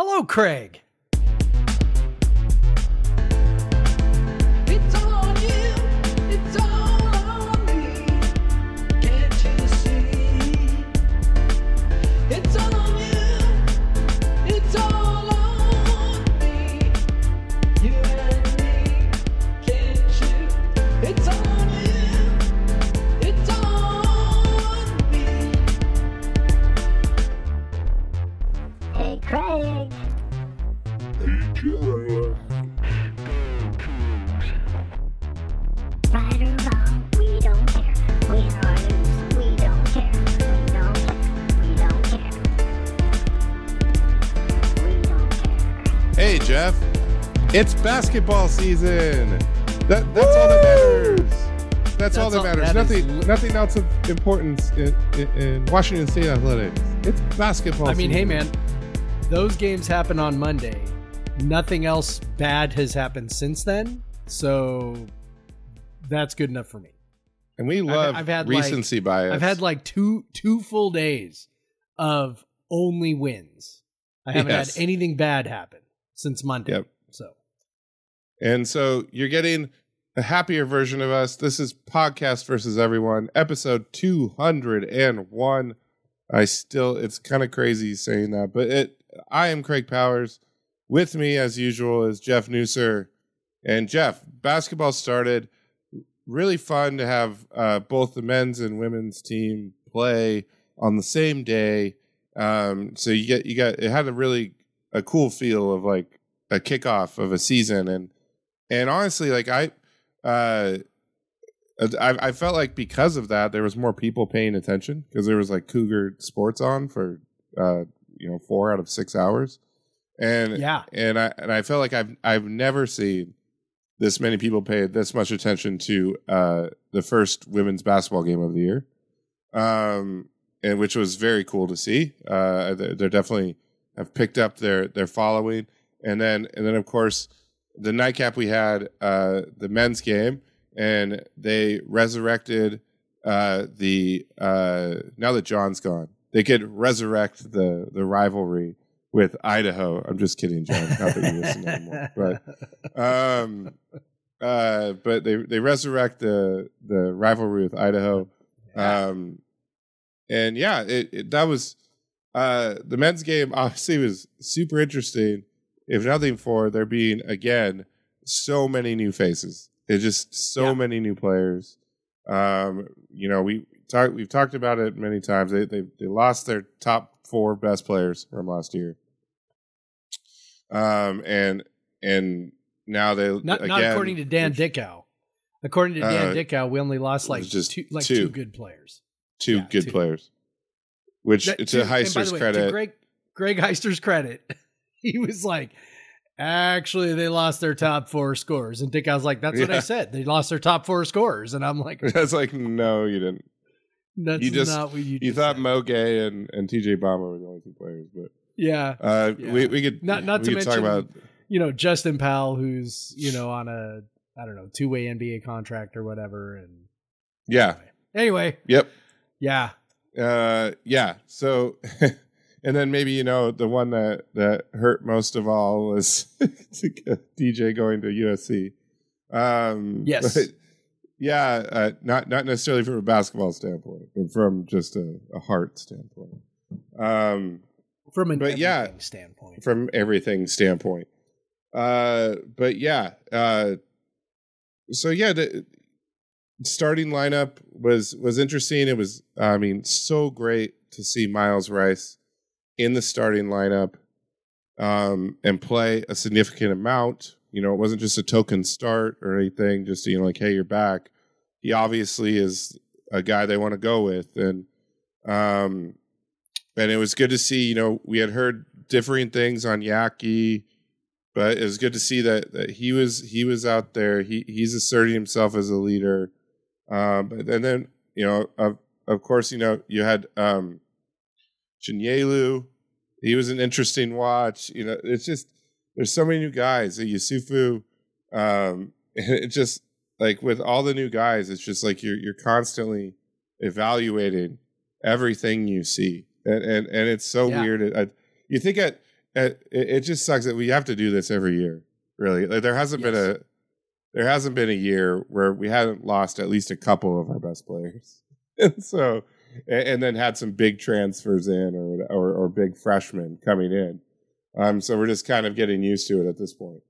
Hello, Craig. It's basketball season. That that's all that matters. That's, all That's that all- matters. that nothing nothing else of importance in, in, in Washington State athletics. It's basketball. I mean, hey, man, those games happen on Monday. Nothing else bad has happened since then. So that's good enough for me. And we love I've had, like- recency bias. I've had like two two full days of only wins. I haven't Yes. had anything bad happen since Monday. Yep. And so you're getting a happier version of us. This is Podcast versus Everyone, episode 201. I still, it's kind of crazy saying that, but it, I am Craig Powers. With me, as usual, is Jeff Nusser. And Jeff, basketball started. Really fun to have uh, both the men's and women's team play on the same day. Um, so you get, you got, it had a really, a cool feel of like a kickoff of a season. And, and honestly, like I, uh, I, I felt like because of that, there was more people paying attention because there was like Cougar Sports on for, uh, you know, four out of six hours, and yeah, and I and I felt like I've I've never seen this many people pay this much attention to uh, the first women's basketball game of the year, um, and which was very cool to see. Uh, they- they're definitely have picked up their their following, and then and then of course the nightcap we had uh, the men's game, and they resurrected uh, the uh, now that John's gone, they could resurrect the the rivalry with Idaho. I'm just kidding, John. Not that you listen anymore, but um, uh, but they they resurrect the the rivalry with Idaho, um, and yeah, it, it that was uh the men's game. Obviously, was super interesting. If nothing for there being again so many new faces. It's just so Yeah. many new players. Um, you know, we talked we've talked about it many times. They they they lost their top four best players from last year. Um and and now they not again, not according to Dan Dickau. According to Dan Uh, Dickau, we only lost like just two, like two. two good players. two yeah, good two. players. Which That- to to- and by Heister's way, credit, to Greg Greg Heister's credit, he was like, actually, they lost their top four scorers, and Dick, I was like, that's what I said. They lost their top four scorers, and I'm like, that's like no, you didn't. that's You just- not what you. You thought said. Mo Gueye and, and TJ Bamba were the only two players, but yeah, uh, Yeah. we we could Not- not to could talk mention- about you know Justin Powell, who's you know on a I don't know two way NBA contract or whatever, and yeah anyway, yep yeah, uh yeah so and then maybe you know the one that that hurt most of all was dj going to usc um Yes. yeah uh, not not necessarily from a basketball standpoint but from just a, a heart standpoint um from an But yeah. standpoint, from everything standpoint uh but yeah uh so yeah the starting lineup was was interesting it was i mean so great to see myles rice in the starting lineup um and play a significant amount. You know it wasn't just a token start or anything just you know like hey you're back. He obviously is a guy they want to go with and um and it was good to see you know we had heard differing things on yaki but it was good to see that, that he was he was out there. He he's asserting himself as a leader. Um but and then you know of of course you know you had um Chinyelu. he was an interesting watch you know it's just there's so many new guys yesufu um it just like with all the new guys it's just like you're you're constantly evaluating everything you see and and, and it's so Yeah. weird I, you think at it, it it just sucks that we have to do this every year. Really, like, there hasn't been a there hasn't been a year where we haven't lost at least a couple of our best players, and so and, and then had some big transfers in or or, or big freshmen coming in. Um, so we're just kind of getting used to it at this point.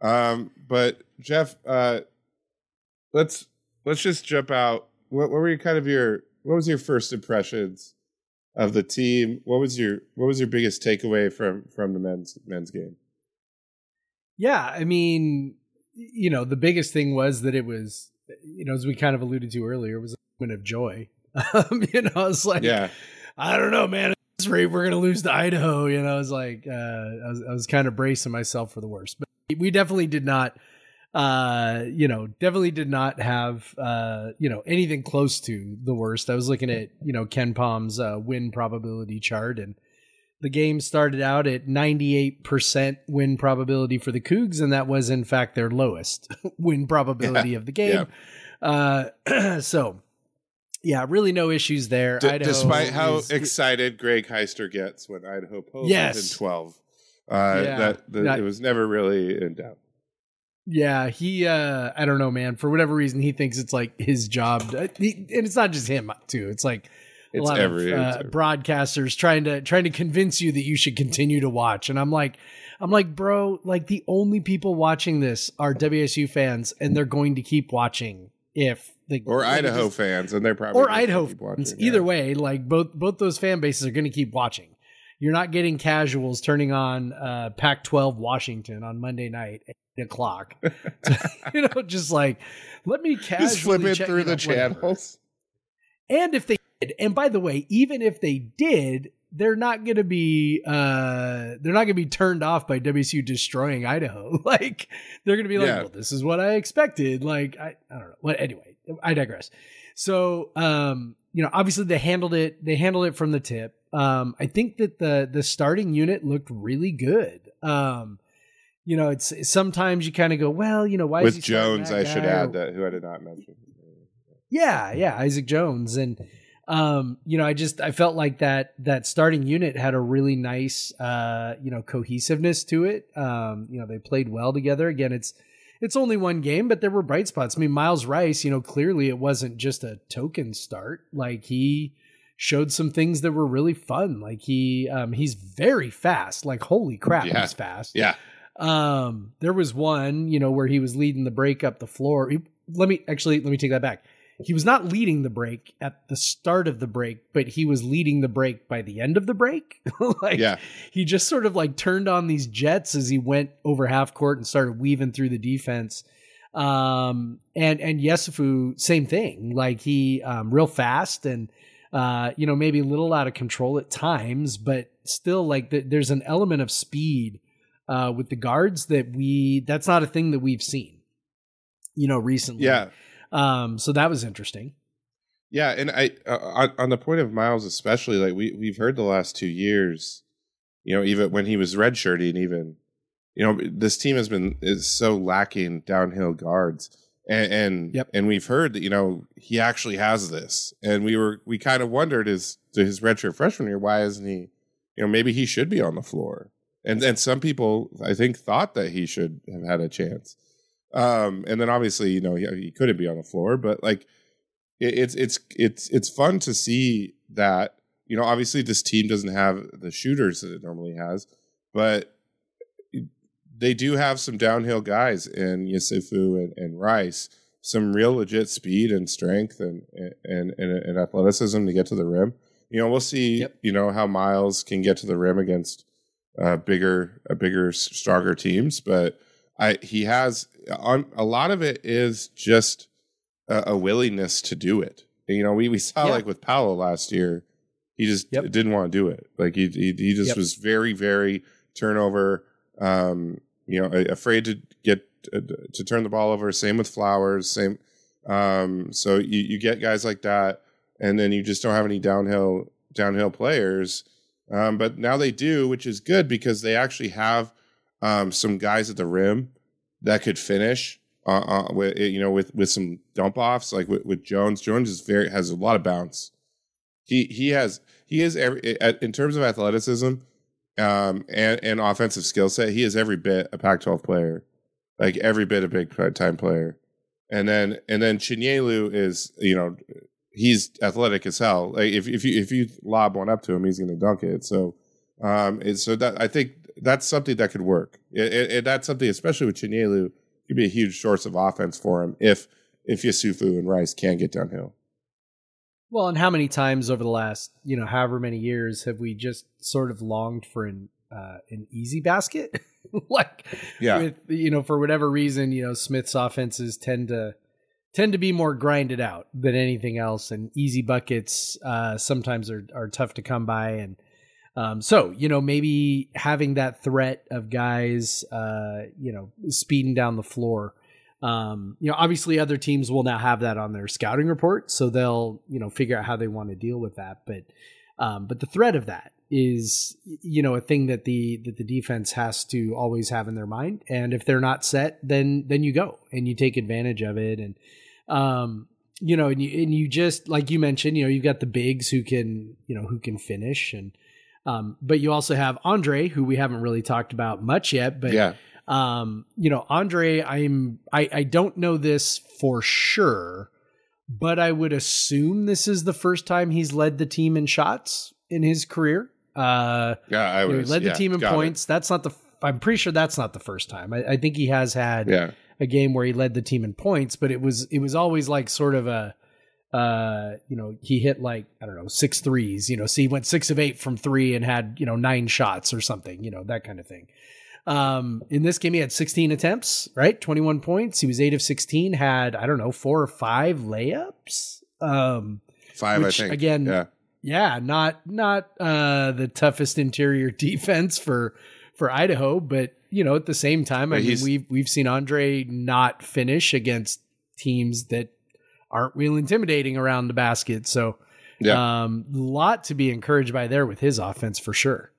Um, but Jeff, uh, let's let's just jump out. What, what were your kind of your what was your first impressions of the team? What was your what was your biggest takeaway from from the men's men's game? Yeah, I mean, you know, the biggest thing was that it was, you know, as we kind of alluded to earlier, was a moment of joy. Um, you know, it's like, Yeah, I don't know, man. At this rate, we're gonna lose to Idaho. You know, I was like, uh, I was, I was kind of bracing myself for the worst, but we definitely did not, uh, you know, definitely did not have, uh, you know, anything close to the worst. I was looking at, you know, KenPom's uh, win probability chart, and the game started out at 98% win probability for the Cougs, and that was in fact their lowest win probability of the game. Uh, so. Yeah, really no issues there. D- Idaho despite how is- excited Greg Heister gets when Idaho pulls Yes. in twelve, uh, Yeah. that, that That- it was never really in doubt. Yeah, he uh I don't know, man. For whatever reason, he thinks it's like his job. To, he, and it's not just him too. It's like a It's lot every, of uh, broadcasters trying to trying to convince you that you should continue to watch. And I'm like I'm like, "Bro, like the only people watching this are WSU fans and they're going to keep watching if the or like, Idaho just- fans, and they're probably or Idaho fans. watching, Either way, like both both those fan bases are going to keep watching. You're not getting casuals turning on uh, Pac-12 Washington on Monday night at eight o'clock. you know, just like let me casually Just flip it through the whatever. channels. And if they did, and by the way, even if they did, they're not going to be uh they're not going to be turned off by WSU destroying Idaho. like they're going to be like, Yeah. well, this is what I expected. Like I I don't know. Well, anyway, I digress. So, um, you know, obviously they handled it they handled it from the tip. Um I think that the the starting unit looked really good. Um you know, it's sometimes you kind of go, well, you know, why is With Jones, I should add that who I did not mention. yeah, yeah, Isaac Jones and um you know, I just I felt like that that starting unit had a really nice uh you know, cohesiveness to it. Um you know, they played well together. Again, it's it's only one game, but there were bright spots. I mean, Myles Rice, you know, clearly it wasn't just a token start. Like he showed some things that were really fun. Like he um he's very fast. Like holy crap, Yeah. he's fast. Yeah, Um, there was one, you know, where he was leading the break up the floor. He- let me actually let me take that back. He was not leading the break at the start of the break, but he was leading the break by the end of the break. like yeah, he just sort of like turned on these jets as he went over half court and started weaving through the defense. Um, and and Yesufu, same thing. Like he um, real fast and uh, you know maybe a little out of control at times, but still like th- there's an element of speed uh, with the guards that we that's not a thing that we've seen. You know, recently. yeah. Um, so that was interesting. Yeah, and I uh, on, on the point of Myles, especially like we we've heard the last two years, you know, even when he was redshirting, even you know, this team has been is so lacking downhill guards, and and, Yep. and we've heard that you know he actually has this, and we were we kind of wondered is to his redshirt freshman year why isn't he, you know, maybe he should be on the floor, and and some people I think thought that he should have had a chance, um, and then obviously you know he, he couldn't be on the floor, but like it, it's it's it's it's fun to see that you know obviously this team doesn't have the shooters that it normally has but they do have some downhill guys in Yesufu and, and Rice some real legit speed and strength and, and and and athleticism to get to the rim you know we'll see Yep. you know how Myles can get to the rim against uh, bigger uh, bigger stronger teams but I he has on a lot of it is just a, a willingness to do it. You know, we, we saw Yeah. like with Paolo last year, he just Yep. didn't want to do it. Like he he, he just Yep. was very very turnover. Um, you know, afraid to get uh, to turn the ball over. Same with Flowers. Same. Um, so you you get guys like that, and then you just don't have any downhill downhill players. Um, but now they do, which is good because they actually have um, some guys at the rim that could finish. Uh, uh, with you know, with with some dump offs, like with, with Jones. Jones is very has a lot of bounce. He he has he is every in terms of athleticism, um, and and offensive skill set. He is every bit a Pac-12 player, like every bit a big time player. And then and then Chinyelu is you know he's athletic as hell. Like if if you if you lob one up to him, he's going to dunk it. So um, so that I think that's something that could work. It- that's something, especially with Chinyelu, could be a huge source of offense for him if if Yesufu and Rice can get downhill. Well, and how many times over the last, you know, however many years have we just sort of longed for an uh, an easy basket? like, Yeah. with you know, for whatever reason, you know, Smith's offenses tend to tend to be more grinded out than anything else, and easy buckets uh, sometimes are are tough to come by, and um, so you know, maybe having that threat of guys, uh, you know, speeding down the floor. Um, you know, obviously other teams will now have that on their scouting report, so they'll, you know, figure out how they want to deal with that. But um, but the threat of that is, you know, a thing that the that the defense has to always have in their mind. And if they're not set, then then you go and you take advantage of it. And um, you know, and you and you just like you mentioned, you know, you've got the bigs who can, you know, who can finish and um, but you also have Andre, who we haven't really talked about much yet, but yeah, um, you know, Andre, I'm I, I don't know this for sure, but I would assume this is the first time he's led the team in shots in his career. Uh, yeah, I you know, he was led yeah, the team in got it. points. That's not the. I'm pretty sure that's not the first time. I, I think he has had Yeah, a game where he led the team in points, but it was it was always like sort of a uh you know he hit like i don't know six threes you know so he went six of eight from three and had you know nine shots or something you know that kind of thing. Um in this game he had 16 attempts right? 21 points. He was eight of 16 had i don't know four or five layups? Um five. Which, I think. again, Yeah, yeah, not not uh the toughest interior defense for for Idaho, but you know, at the same time, I mean, we've we've seen Andre not finish against teams that aren't real intimidating around the basket. So, yeah, um, lot to be encouraged by there with his offense for sure.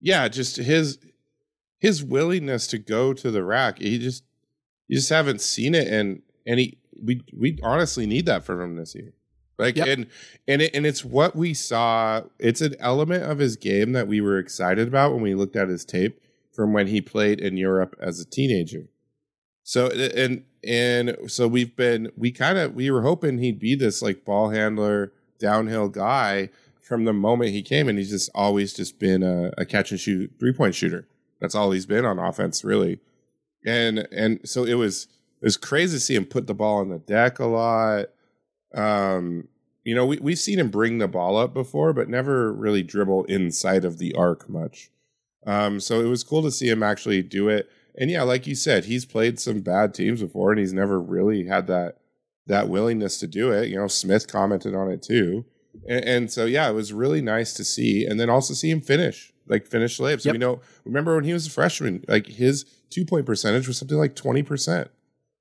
yeah. Just his his willingness to go to the rack. He just you just haven't seen it, and and he we we honestly need that from him this year. Like Yep. and and it, and it's what we saw. It's an element of his game that we were excited about when we looked at his tape from when he played in Europe as a teenager. So and and so we've been we kind of we were hoping he'd be this like ball handler downhill guy from the moment he came, and he's just always just been a, a catch and shoot three point shooter. That's all he's been on offense, really. And and so it was it was crazy to see him put the ball on the deck a lot. Um, you know, we we've seen him bring the ball up before, but never really dribble inside of the arc much. Um, so it was cool to see him actually do it. And yeah, like you said, he's played some bad teams before, and he's never really had that that willingness to do it. You know, Smith commented on it too, and, and so yeah, it was really nice to see, and then also see him finish, like finish layups. So Yep. we know, remember when he was a freshman, like his two point percentage was something like twenty percent.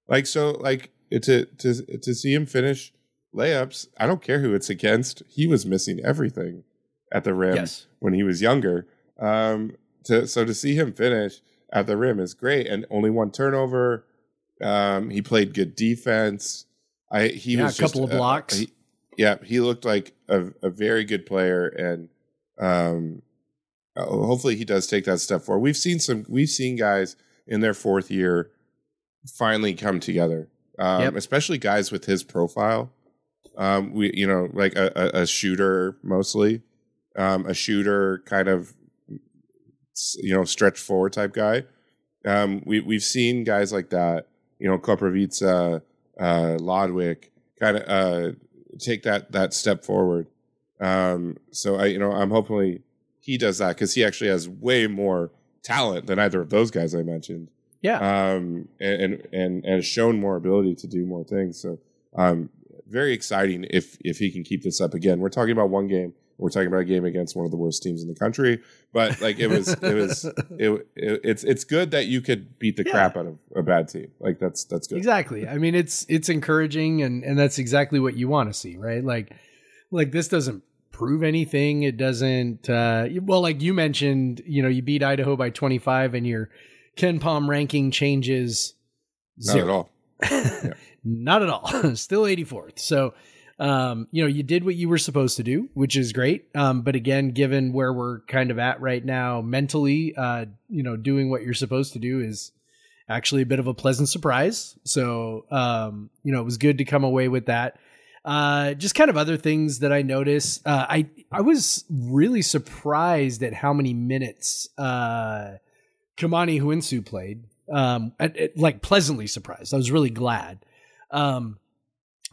Like so, like to to to see him finish layups, I don't care who it's against. He was missing everything at the rim Yes. when he was younger. Um, to so to see him finish at the rim is great, and only one turnover. Um, he played good defense. I he Yeah, was a couple just, of blocks. he- yeah, he looked like a, a very good player, and um, uh, hopefully he does take that step forward. We've seen some. We've seen guys in their fourth year finally come together, um, Yep. especially guys with his profile. Um, we you know like a, a, a shooter mostly, um, a shooter kind of you know stretch forward type guy. Um, we we've seen guys like that, you know, Koprivica, uh, Lodwick, kind of uh, take that that step forward. Um, so I, you know, I'm hopefully he does that because he actually has way more talent than either of those guys I mentioned. Yeah. Um, and and and, and has shown more ability to do more things. So um, very exciting if if he can keep this up again. We're talking about one game. We're talking about a game against one of the worst teams in the country, but like it was, it was, it, it it's it's good that you could beat the Yeah. crap out of a bad team. Like that's that's good. Exactly. I mean, it's it's encouraging, and and that's exactly what you want to see, right? Like, like this doesn't prove anything. It doesn't. uh Well, like you mentioned, you know, you beat Idaho by twenty five, and your KenPom ranking changes Not at all. Not at all. Still eighty fourth. So, um, you know, you did what you were supposed to do, which is great. Um, but again, given where we're kind of at right now mentally, uh, you know, doing what you're supposed to do is actually a bit of a pleasant surprise. So, um, you know, it was good to come away with that. Uh, just kind of other things that I noticed. Uh, I I was really surprised at how many minutes uh, Kymany Houinsou played. Um, at, at- like pleasantly surprised. I was really glad. Um,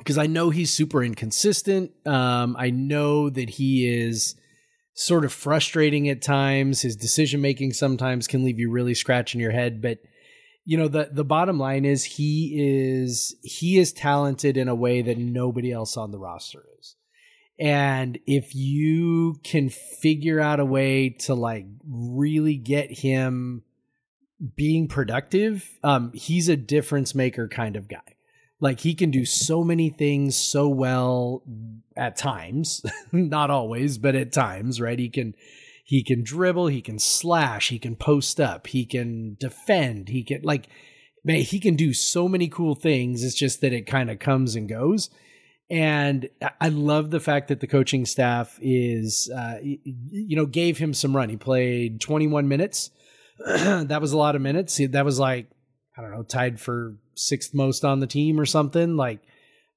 because I know he's super inconsistent. Um, I know that he is sort of frustrating at times. His decision making sometimes can leave you really scratching your head. But you know the the bottom line is he is he is talented in a way that nobody else on the roster is. And if you can figure out a way to like really get him being productive, um, he's a difference maker kind of guy. Like he can do so many things so well at times, not always, but at times, right? He can he can dribble, he can slash, he can post up, he can defend, he can like man, he can do so many cool things. It's just that it kind of comes and goes. And I- love the fact that the coaching staff is, uh, you know, gave him some run. He played 21 minutes. that was a lot of minutes. That was like, I don't know, tied for sixth most on the team or something like,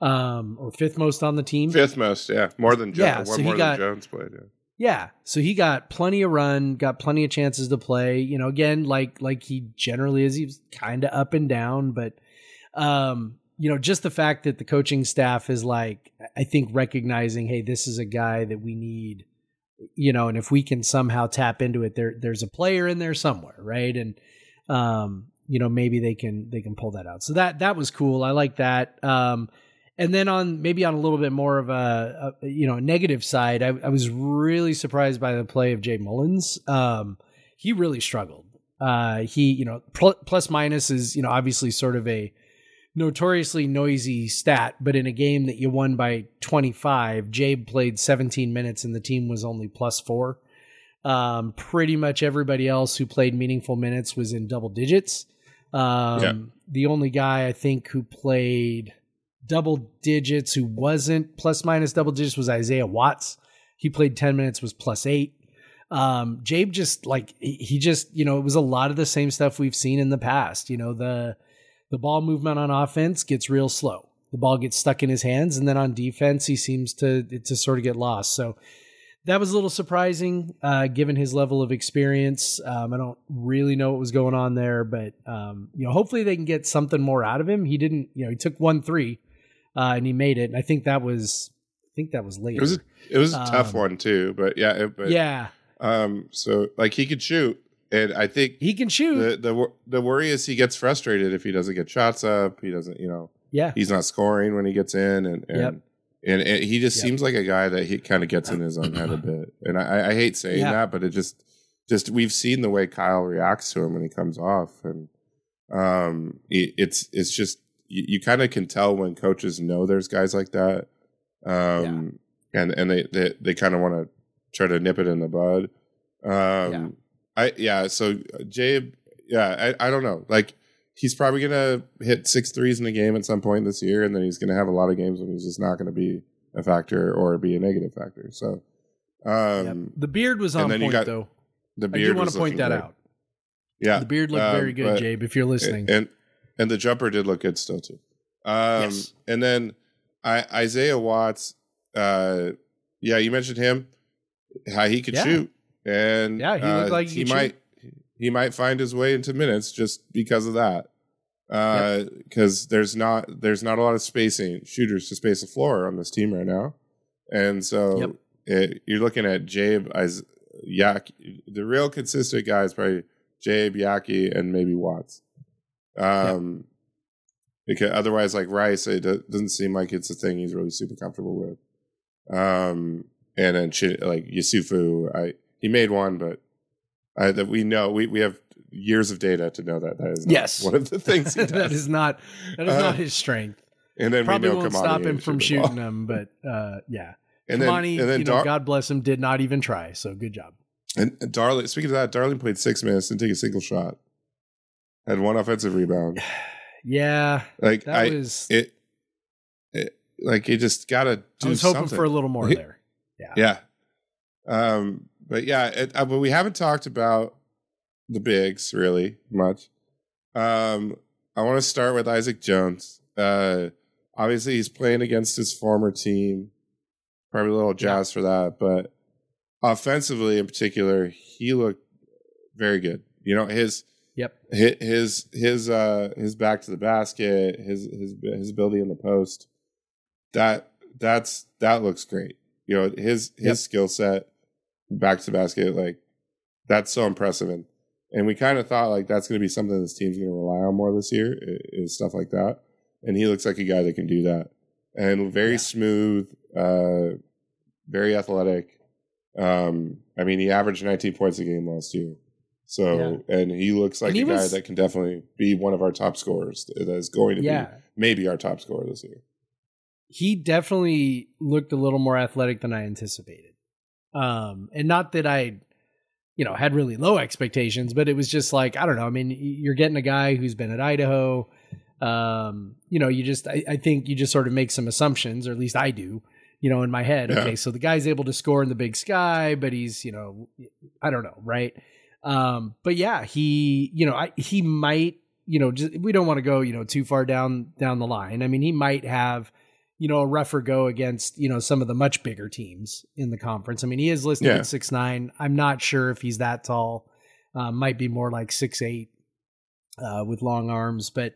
um, or fifth most on the team. Fifth most, yeah, more than Jones. Yeah, so he got- Jones played. Yeah. Yeah, so he got plenty of run, got plenty of chances to play. You know, again, like like he generally is, he was kind of up and down, but um, you know, just the fact that the coaching staff is like, I think recognizing, hey, this is a guy that we need, you know, and if we can somehow tap into it, there there's a player in there somewhere, right? And um, you know, maybe they can they can pull that out. So that that was cool. I like that. Um, and then on maybe on a little bit more of a, a you know negative side, I, I was really surprised by the play of Jabe Mullins. Um, he really struggled. Uh, he you know pl- plus minus is you know obviously sort of a notoriously noisy stat, but in a game that you won by 25, Jabe played 17 minutes and the team was only plus four. Um, pretty much everybody else who played meaningful minutes was in double digits. Um, Yeah. The only guy I think who played double digits who wasn't plus minus double digits was Isaiah Watts. He played 10 minutes, was plus eight. Um, Jabe just like he just, you know, it was a lot of the same stuff we've seen in the past. You know, the the ball movement on offense gets real slow. The ball gets stuck in his hands, and then on defense, he seems to to sort of get lost. So that was a little surprising, uh, given his level of experience. Um, I don't really know what was going on there, but um, you know, hopefully they can get something more out of him. He didn't, you know, he took one three, uh, and he made it. And I think that was, I think that was later. It was a, it was a tough Um, one too, but yeah, it, but yeah, Um, so like he could shoot, and I think he can shoot. the the the worry is he gets frustrated if he doesn't get shots up. He doesn't, you know, yeah, he's not scoring when he gets in, and and Yep. And, and he just Yep. seems like a guy that he kind of gets in his own head a bit. And I, I hate saying Yeah. that, but it just just we've seen the way Kyle reacts to him when he comes off, and um, it, it's it's just you, you kind of can tell when coaches know there's guys like that, um, and and they they, they kind of want to try to nip it in the bud. Um, Yeah. I yeah. So uh, Jabe, yeah, I I don't know, like. He's probably gonna hit six threes in a game at some point this year, and then he's gonna have a lot of games when he's just not gonna be a factor or be a negative factor. So, um, Yep. the beard was on then point got though. the beard. I beard. do want to point that great. out. Yeah, The beard looked um, very good, but- Jabe. If you're listening, and and the jumper did look good still too. Um, Yes. and then I, Isaiah Watts, uh, yeah, you mentioned him, how he could Yeah. shoot, and Yeah, he looked uh, like he he could might he might find his way into minutes just because of that. Because there's not there's not a lot of spacing shooters to space the floor on this team right now, and so Yep. it, you're looking at Jabe as Yak. The real consistent guy is probably Jabe, Yaki, and maybe Watts. Um, because otherwise, like Rice, it doesn't seem like it's a thing he's really super comfortable with. Um, and then like Yesufu, I he made one, but I, that we know we we have years of data to know that that is not Yes. one of the things that is not that is Uh, not his strength. and then Probably we know won't Kymany stop him from shooting the shooting ball. them, but uh, yeah, And then Kymany, and then you know, Dar- God bless him, did not even try. So good job. and, and Darling. Speaking of that, Darling played six minutes, didn't take a single shot, had one offensive rebound. Yeah, Like that I, was it, it like you just gotta do I was hoping something. for a little more He- there. Yeah. Yeah. Um, but yeah, it, uh, but we haven't talked about the bigs really much. Um, I want to start with Isaac Jones. Uh, obviously he's playing against his former team. Probably a little jazzed for that, but offensively in particular, he looked very good. You know, his Yep. hi- his his uh his back to the basket, his his his ability in the post. That that's that looks great. You know, his his Yep. skill set back to the basket like that's so impressive and and we kind of thought like that's going to be something this team's going to rely on more this year is stuff like that. And he looks like a guy that can do that. And very Yeah. smooth, uh very athletic. Um I mean, he averaged 19 points a game last year. So, and he looks like he a guy was- that can definitely be one of our top scorers. That is going to Yeah. be maybe our top scorer this year. he definitely looked a little more athletic than I anticipated. Um, and not that I, you know, had really low expectations, but it was just like, I don't know. I mean, you're getting a guy who's been at Idaho. Um, you know, you just, I, I think you just sort of make some assumptions, or at least I do, you know, in my head. Yeah. Okay, so the guy's able to score in the big sky, but he's, you know, I don't know, right? Um, but yeah, he, you know, I, he might, you know, just, we don't want to go, you know, too far down down the line. I mean, he might have, you know, a rougher go against, you know, some of the much bigger teams in the conference. I mean, he is listed Yeah. at six nine. I'm not sure if he's that tall. Uh, might be more like six eight uh, with long arms, but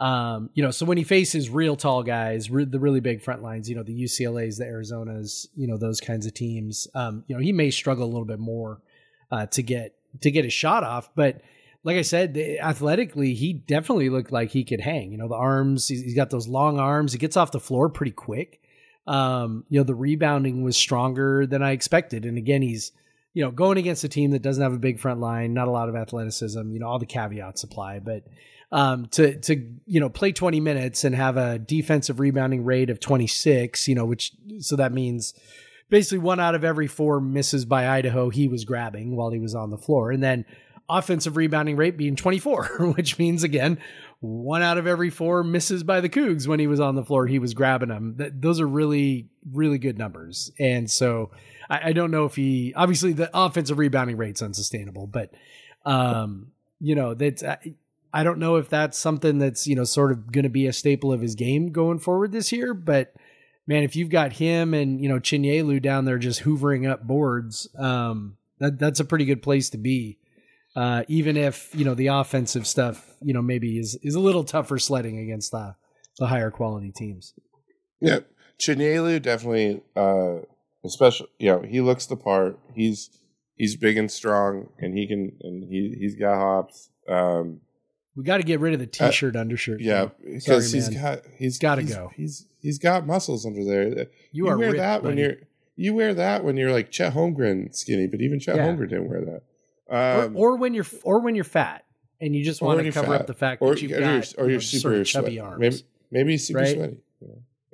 um, you know, so when he faces real tall guys, re- the really big front lines, you know, the UCLA's, the Arizonas, you know, those kinds of teams, um, you know, he may struggle a little bit more uh, to get to get a shot off. But like I said, athletically, he definitely looked like he could hang. You know, the arms, he's, got those long arms. He gets off the floor pretty quick. Um, you know, the rebounding was stronger than I expected. And again, he's you know going against a team that doesn't have a big front line, not a lot of athleticism. You know, all the caveats apply, but um, to to you know play 20 minutes and have a defensive rebounding rate of 26 you know which so that means basically one out of every four misses by idaho he was grabbing while he was on the floor and then offensive rebounding rate being 24 which means again one out of every four misses by the cougs when he was on the floor he was grabbing them Th- those are really really good numbers and so I, I don't know if he obviously the offensive rebounding rate's unsustainable but um you know that's I, I don't know if that's something that's you know sort of going to be a staple of his game going forward this year. But man, if you've got him and you know Chinyelu down there just hoovering up boards, um, that that's a pretty good place to be. Uh, even if you know the offensive stuff, you know maybe is is a little tougher sledding against the the higher quality teams. Yeah, Chinyelu definitely, uh, especially you know, he looks the part. He's he's big and strong, and he can and he he's got hops. Um, We got to get rid of the t-shirt undershirt. yeah, because he's got he's Gotta go. He's he's got muscles under there. You are wear ripped, that when buddy. you're you wear that when you're like Chet Holmgren skinny, but even Chet Yeah. Holmgren didn't wear that. Or, Um, or when you're or when you're fat and you just want to cover fat. up the fact or, that you've or got you're, or you know, you're super chubby sweaty. arms. Maybe maybe super Right? sweaty.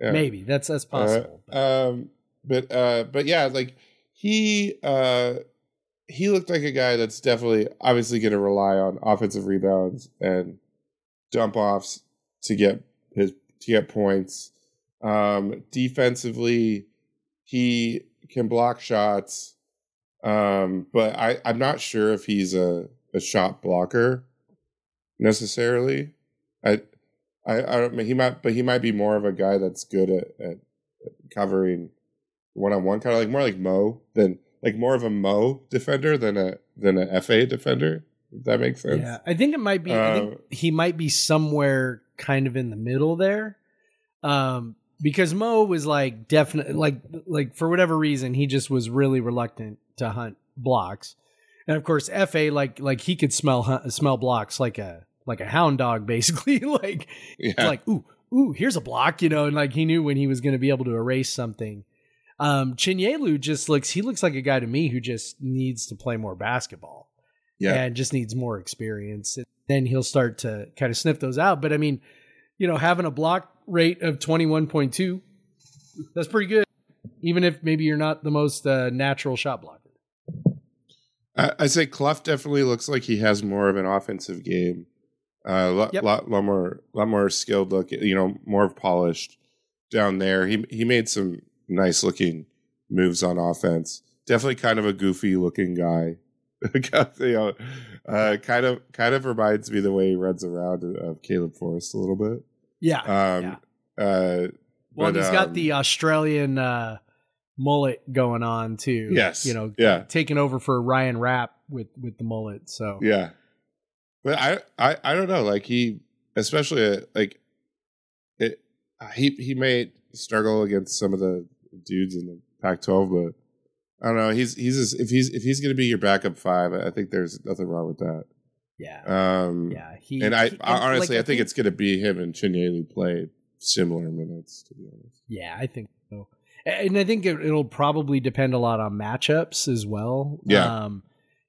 Yeah. Maybe that's that's Uh, possible. um, but uh, but yeah, like he uh, he looked like a guy that's definitely obviously going to rely on offensive rebounds and dump offs to get his to get points. Um, defensively, he can block shots, um, but I I'm not sure if he's a a shot blocker necessarily. I I, I don't mean he might, but he might be more of a guy that's good at, at covering one on one, kind of like more like Mo than like more of a Mo defender than a than a FA defender. If that makes sense. Yeah, I think it might be. I think Uh, he might be somewhere kind of in the middle there, um, because Mo was like definitely like like for whatever reason he just was really reluctant to hunt blocks, and of course Fa like like he could smell hunt, smell blocks like a like a hound dog basically like Yeah. it's like ooh ooh here's a block you know and like he knew when he was going to be able to erase something. Um, Chinyelu just looks he looks like a guy to me who just needs to play more basketball yeah. and just needs more experience. And then he'll start to kind of sniff those out. But I mean, you know, having a block rate of 21.2, that's pretty good. Even if maybe you're not the most uh, natural shot blocker. I, I say Cluff definitely looks like he has more of an offensive game. A uh, lot, Yep. lot, lot more, lot more skilled look. You know, more polished. down there. He he made some nice looking moves on offense. Definitely kind of a goofy looking guy. you know, uh, kind of kind of reminds me the way he runs around of Caleb Forrest a little bit. Yeah. Um, Yeah. uh, well, but, he's got um, the Australian uh, mullet going on too. Yes. You know, Yeah. taking over for Ryan Rapp with with the mullet. So Yeah, but I, I, I don't know. Like he, especially uh, like it, he he may struggle against some of the dudes in the Pac-12, but I don't know. He's he's just, if he's if he's going to be your backup five, I think there's nothing wrong with that. Yeah. Um, yeah. He and I, he- I honestly, like, I think it's going to be him and Chinyelu play similar minutes. To be honest, Yeah, I think so. And I think it, it'll probably depend a lot on matchups as well. Yeah. Um,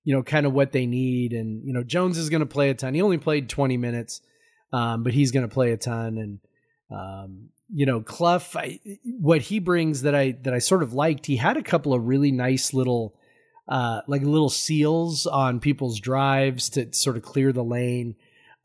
you know, kind of what they need. And, you know, Jones is going to play a ton. He only played 20 minutes, um, but he's going to play a ton. And, um, you know, Cluff, I, what he brings that I, that I sort of liked, he had a couple of really nice little, uh, like little seals on people's drives to sort of clear the lane.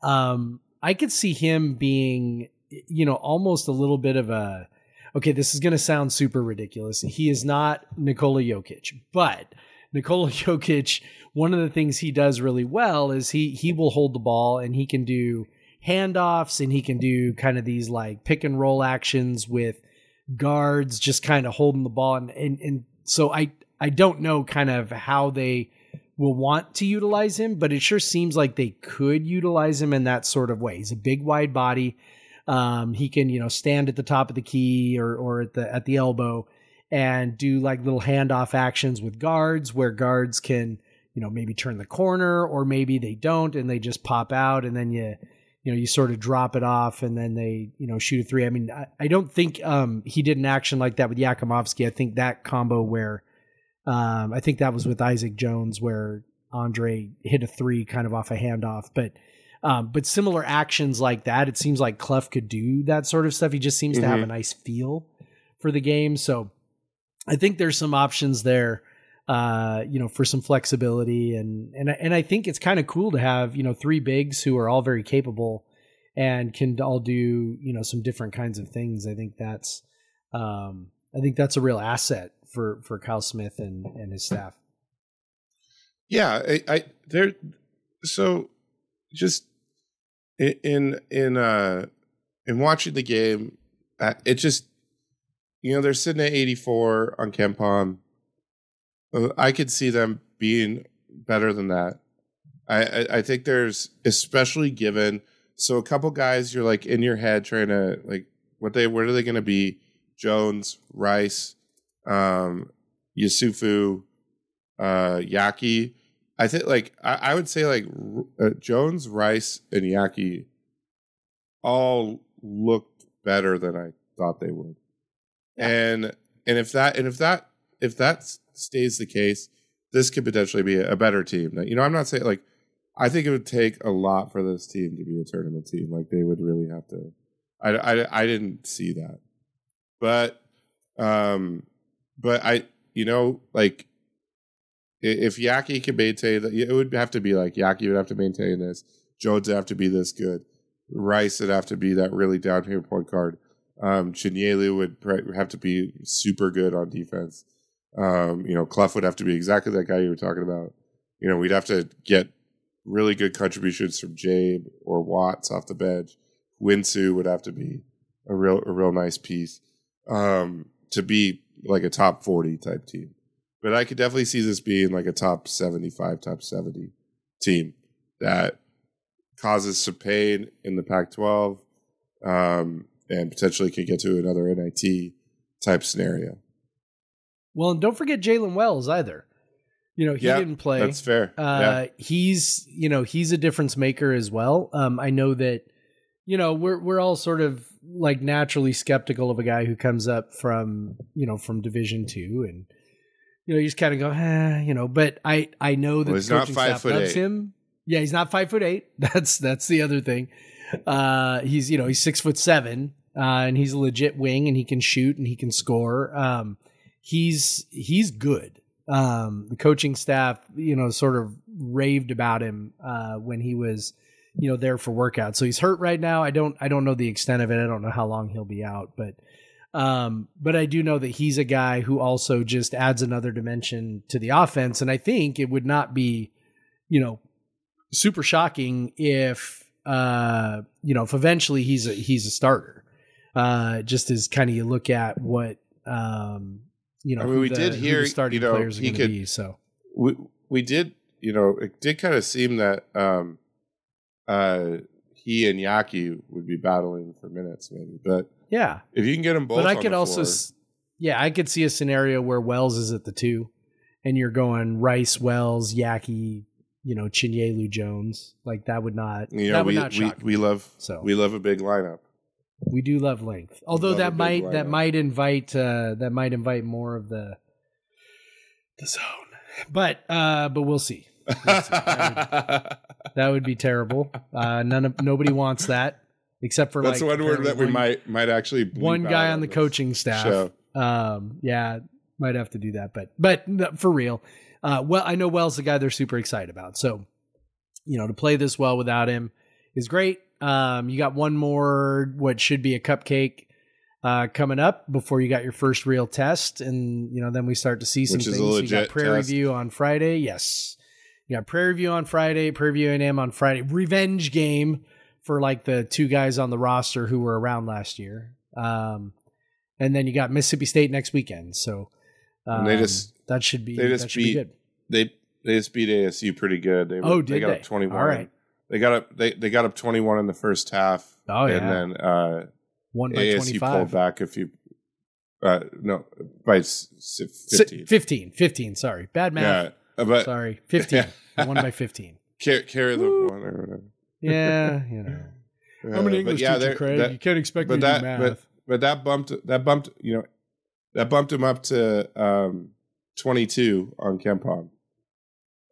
Um, I could see him being, you know, almost a little bit of a, okay, this is going to sound super ridiculous. He is not Nikola Jokic, but Nikola Jokic, one of the things he does really well is he he will hold the ball and he can do handoffs and he can do kind of these like pick and roll actions with guards just kind of holding the ball and and, and so I I don't know kind of how they will want to utilize him, but it sure seems like they could utilize him in that sort of way. He's a big wide body. Um, he can, you know, stand at the top of the key or or at the at the elbow and do like little handoff actions with guards where guards can, you know, maybe turn the corner or maybe they don't and they just pop out and then you you know, you sort of drop it off and then they, you know, shoot a three. I mean, I, I don't think um he did an action like that with Jakimovski. I think that combo where um I think that was with Isaac Jones where Andre hit a three kind of off a handoff. But um, but similar actions like that, it seems like Cluff could do that sort of stuff. He just seems to have a nice feel for the game. So I think there's some options there, uh, you know, for some flexibility and and I- and I think it's kind of cool to have you know three bigs who are all very capable and can all do you know some different kinds of things. I think that's um, I think that's a real asset for for Kyle Smith and and his staff. Yeah, I, I there. So, just in in uh in watching the game, it just you know they're sitting at eighty four on KenPom. Uh, I could see them being better than that. I, I I think there's especially given so a couple guys you're like in your head trying to like what they what are they going to be Jones Rice um Yesufu uh Yaki I think like I, I would say like uh, Jones Rice and Yaki all looked better than I thought they would and and if that and if that if that stays the case this could potentially be a better team you know I'm not saying like I think it would take a lot for this team to be a tournament team. Like they would really have to. I, I, I didn't see that, but um, but I you know like if Yaki can maintain that, it would have to be like Yaki would have to maintain this. Jones would have to be this good. Rice would have to be that really down here point guard. Um, would have to be super good on defense. Um, you know, Cluff would have to be exactly that guy you were talking about. You know, we'd have to get really good contributions from Jabe or Watts off the bench. Houinsou would have to be a real a real nice piece um, to be like a top forty type team. But I could definitely see this being like a top seventy five, top seventy team that causes some pain in the Pac twelve um, and potentially could get to another NIT type scenario. Well, and don't forget Jaylen Wells either. You know, he Yeah, didn't play. That's fair. Uh, yeah. he's you know he's a difference maker as well. Um, I know that you know we're we're all sort of like naturally skeptical of a guy who comes up from you know from Division two, and you know you just kind of go, eh, you know. But I I know that Well, the coaching five staff foot loves eight. him. Yeah, he's not five foot eight. That's that's the other thing. Uh, he's you know he's six foot seven, uh, and he's a legit wing, and he can shoot and he can score. Um, he's he's good. Um, the coaching staff, you know, sort of raved about him uh, when he was, you know, there for workout. So he's hurt right now. I don't I don't know the extent of it. I don't know how long he'll be out, but Um, but I do know that he's a guy who also just adds another dimension to the offense. And I think it would not be, you know, super shocking if, uh, you know, if eventually he's a, he's a starter. Uh, just as kind of you look at what, um, you know, I mean, we the- did hear, starting you know, players are he going to could- be. So we we did you know it did kind of seem that um uh he and Yaki would be battling for minutes maybe but yeah, if you can get them both but I could also, s- yeah, I could see a scenario where Wells is at the two, and you're going Rice, Wells, Yaki, you know, Chinyelu Jones. Like that would not know that would we not we, shock. me. we love So we love a big lineup we do love length, although that might that might invite uh, that might invite more of the the zone. But uh, but we'll see. That That would be terrible. Uh, none of nobody wants that except for that's like one word that we might might actually one guy on the coaching staff. Um, yeah, might have to do that, but but for real. Uh, well, I know Wells the guy they're super excited about. So, you know, to play this well without him is great. Um, you got one more what should be a cupcake uh, coming up before you got your first real test, and you know then we start to see some Which things. you got Prairie test. View on Friday, yes. You got Prairie View on Friday, Prairie View A&M on Friday. Revenge game for like the two guys on the roster who were around last year. Um, and then you got Mississippi State next weekend. So um, they just- that should be they just be beat- good. they they just beat ASU pretty good they were, Oh, they got they? up 21 All right. they got up they, they got up 21 in the first half Oh yeah, and then uh one by ASU twenty pulled back a few uh no by s- s- 15. 15 15. 15, Sorry, bad math. Yeah uh, but Sorry, fifteen. Yeah. one by fifteen. carry, carry the Woo. one or whatever Yeah, you know. Uh, I'm an English yeah, teacher, they're- Craig. that- you can't expect but me that- to do but- math. but that bumped that bumped you know that bumped him up to um 22 on KenPom.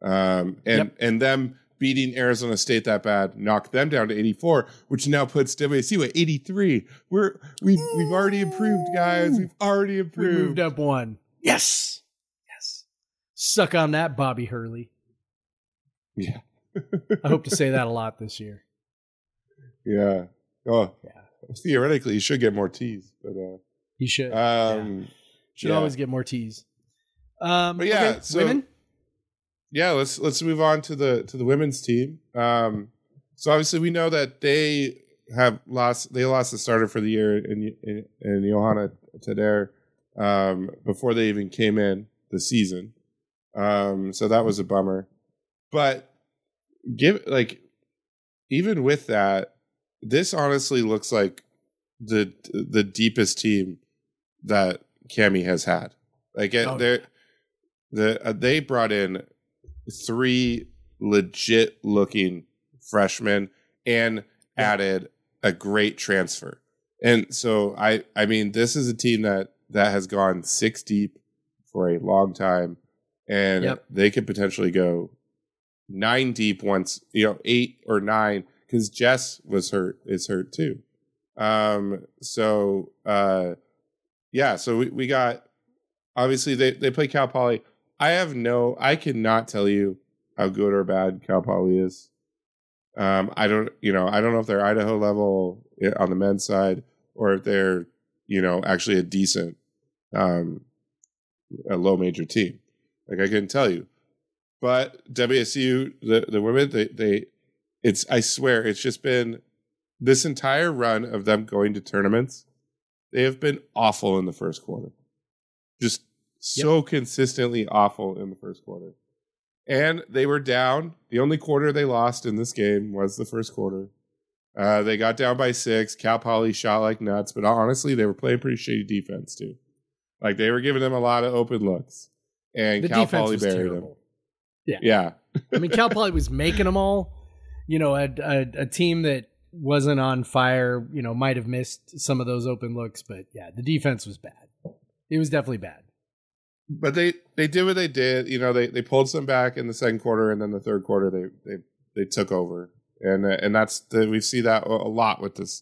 Um and Yep. and them beating Arizona State that bad knocked them down to 84, which now puts WSU at 83. We're we've we've already improved, guys. We've already we improved. moved up one. Yes, yes. Suck on that, Bobby Hurley. Yeah. I hope to say that a lot this year. Yeah. Oh, Yeah. Theoretically, you should get more teas, but uh, He should. um, should yeah. always get more teas. Um, But yeah, okay, so- women. yeah let's let's move on to the to the women's team um so obviously we know that they have lost they lost the starter for the year in in, in johanna Teder, um before they even came in the season um so that was a bummer but give like even with that this honestly looks like the the deepest team that Kamie has had like it, Oh, they're the uh, they brought in three legit looking freshmen and Yeah. added a great transfer. And so I I mean this is a team that that has gone six deep for a long time and Yep. they could potentially go nine deep once, you know, eight or nine cuz Jess was hurt is hurt too. Um so uh yeah, so we, we got obviously they they play Cal Poly. I have no I cannot tell you how good or bad Cal Poly is. Um, I don't, you know, I don't know if they're Idaho level eh, on the men's side or if they're, you know, actually a decent, um, a low major team. Like I couldn't tell you, but WSU, the the women, they they, it's I swear it's just been this entire run of them going to tournaments. They have been awful in the first quarter, just so consistently awful in the first quarter and they were down. The only quarter they lost in this game was the first quarter. Uh, they got down by six. Cal Poly shot like nuts, but honestly, they were playing pretty shady defense too. Like they were giving them a lot of open looks, and The Cal Poly buried terrible. them. Yeah, I mean, Cal Poly was making them all. You know, a, a, a team that wasn't on fire, you know, might have missed some of those open looks, but yeah, the defense was bad. It was definitely bad. but they they did what they did. You know, they they pulled some back in the second quarter, and then the third quarter they they they took over, and uh, and that's the, we see that a a lot with this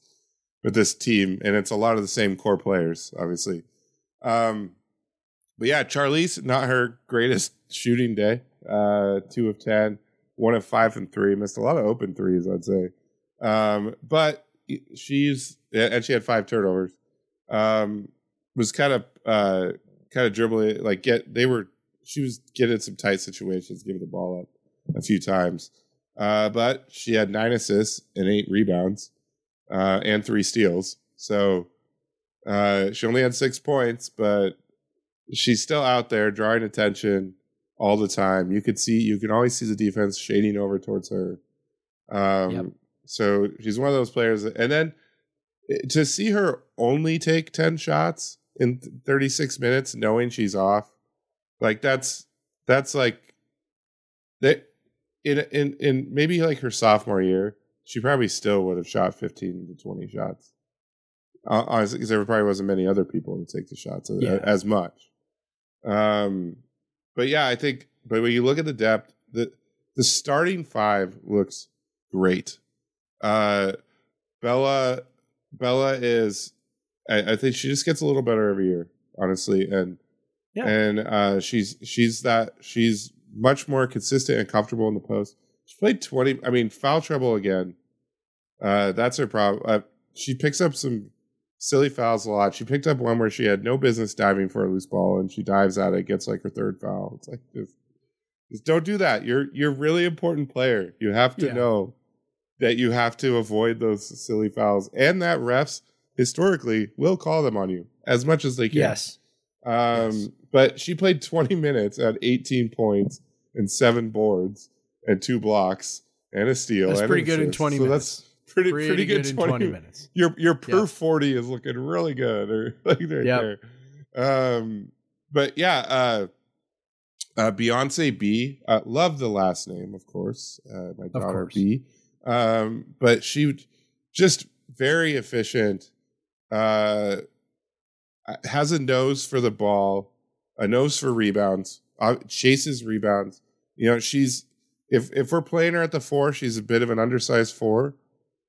with this team, and it's a lot of the same core players, obviously. Um, but yeah, Charlisse not her greatest shooting day. Uh, two of ten, one of five and three. Missed a lot of open threes, I'd say. Um, but she's and she had five turnovers. Um, was kind of uh kind of dribbling like get they were she was getting some tight situations, giving the ball up a few times. Uh, but she had nine assists and eight rebounds, uh, and three steals. So uh, she only had six points, but she's still out there drawing attention all the time. You could see, you can always see the defense shading over towards her. Um, Yep. So she's one of those players. And then eh, to see her only take 10 shots in 36 minutes, knowing she's off, like that's, that's like, that in, in, in maybe like her sophomore year, she probably still would have shot 15 to 20 shots. Uh, honestly, because there probably wasn't many other people to take the shots Yeah. as much. Um, but yeah, I think. But when you look at the depth, the the starting five looks great. Uh, Bella Bella is. I, I think she just gets a little better every year, honestly, and Yeah. and uh, she's she's that she's much more consistent and comfortable in the post. She played twenty. I mean, foul trouble again. Uh, that's her problem. Uh, she picks up some silly fouls a lot. She picked up one where she had no business diving for a loose ball, and she dives at it, gets like her third foul. It's like just, just don't do that. You're you're a really important player. You have to Yeah. know that you have to avoid those silly fouls, and that refs historically will call them on you as much as they can. Yes. Um, Yes. but she played 20 minutes at 18 points and seven boards and two blocks and a steal. That's pretty good in 20 So minutes. That's pretty pretty, good, in 20, 20 minutes. Your your per Yeah. 40 is looking really good or like right Yep. there. Um, but yeah, uh, uh, Beyonce Bea, uh, love the last name, of course. Uh, my daughter. Bea, um, but she just very efficient. Uh, has a nose for the ball, a nose for rebounds, uh, chases rebounds. You know, she's if if we're playing her at the four, she's a bit of an undersized four.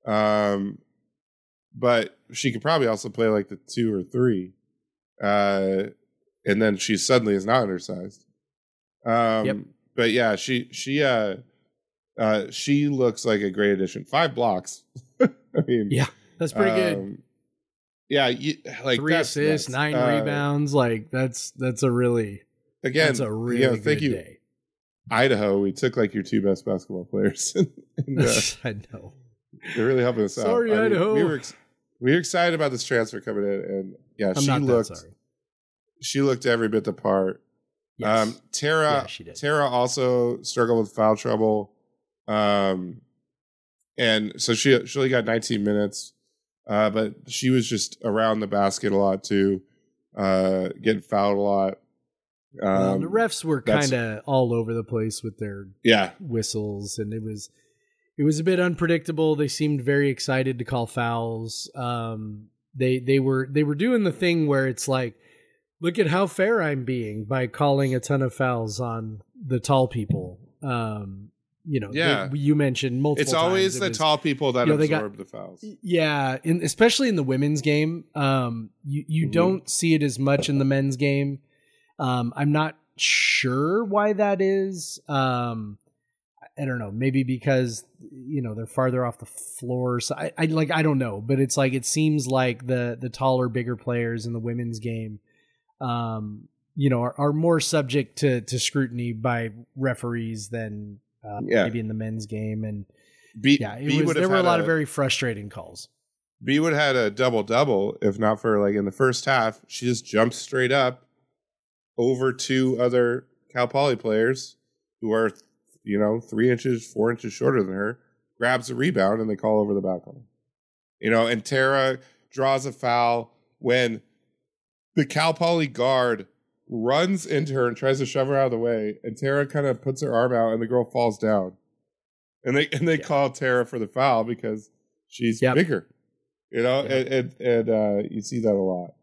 Um, but she could probably also play like the two or three. Uh, and then she suddenly is not undersized. Um, Yep. but yeah, she she uh uh she looks like a great addition. Five blocks. I mean, Yeah, That's pretty good. um, Yeah, you, like Three that's assists, nuts. nine Uh, rebounds. Like that's that's a really Again, that's a really you know, good thank you, day. Idaho. We took like your two best basketball players, and, and, uh, I know. They're really helping us out. Sorry, I mean, Idaho. we were ex- we were excited about this transfer coming in, and yeah, I'm she not looked that sorry. she looked every bit the part. Yes. Um, Tara, Yeah, she did. Tara also struggled with foul trouble, um, and so she she only got 19 minutes, uh, but she was just around the basket a lot too, uh, getting fouled a lot. Um, Well, the refs were kind of all over the place with their yeah, whistles, and it was it was a bit unpredictable. They seemed very excited to call fouls. Um, they they were they were doing the thing where it's like, look at how fair I'm being by calling a ton of fouls on the tall people. Um, you know, Yeah. they- you mentioned multiple. it's always it the was- tall people that you know, they got- absorb the fouls. Yeah, in, especially in the women's game, um, you you Mhm. don't see it as much in the men's game. Um, I'm not sure why that is. Um, I don't know. Maybe because you know they're farther off the floor. So I, I like I don't know, but it's like it seems like the the taller, bigger players in the women's game, um, you know, are, are more subject to to scrutiny by referees than uh, Yeah. maybe in the men's game. And Bea, yeah, it Bea was, would there have were a lot of very frustrating calls. Bea would have had a double double if not for like in the first half. She just jumped straight up over two other Cal Poly players who are, you know, three inches, four inches shorter than her, grabs a rebound and they call over the back on her. You know, and Tara draws a foul when the Cal Poly guard runs into her and tries to shove her out of the way, and Tara kind of puts her arm out and the girl falls down. And they and they Yeah. call Tara for the foul because she's Yep. bigger. You know, Yep. and and, and uh, you see that a lot.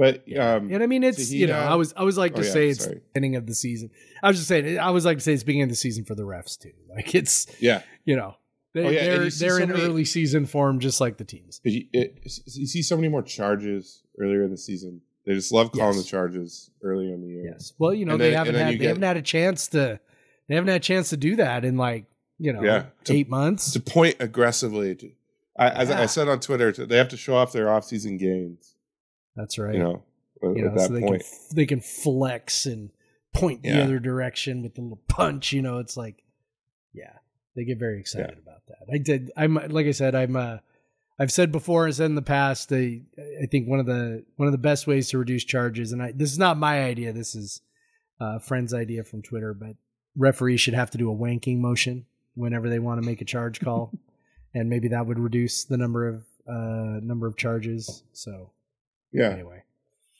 But um, And I mean, it's you know, I was I was like to Oh, yeah, say it's sorry. the beginning of the season. I was just saying I was like to say it's beginning of the season for the refs too. Like it's yeah, you know they, oh, yeah. they're they're so in many- early season form just like the teams. you, it, you see so many more charges earlier in the season. They just love calling Yes. the charges earlier in the year. Yes. Well, you know And they then- haven't had they get- haven't had a chance to they haven't had a chance to do that in like you know Yeah. To- eight months. to point aggressively. To, I, as I said on Twitter, they have to show off their off-season gains. That's right. You know, at You know, that so they point. can they can flex and point the Yeah. other direction with the little punch. You know, it's like, yeah, they get very excited about that. I did. I'm like I said. I'm. Uh, I've said before and said in the past. I, I think one of the one of the best ways to reduce charges, and I, this is not my idea. This is uh, a friend's idea from Twitter, but referees should have to do a wanking motion whenever they want to make a charge call, and maybe that would reduce the number of uh, number of charges. So yeah. anyway,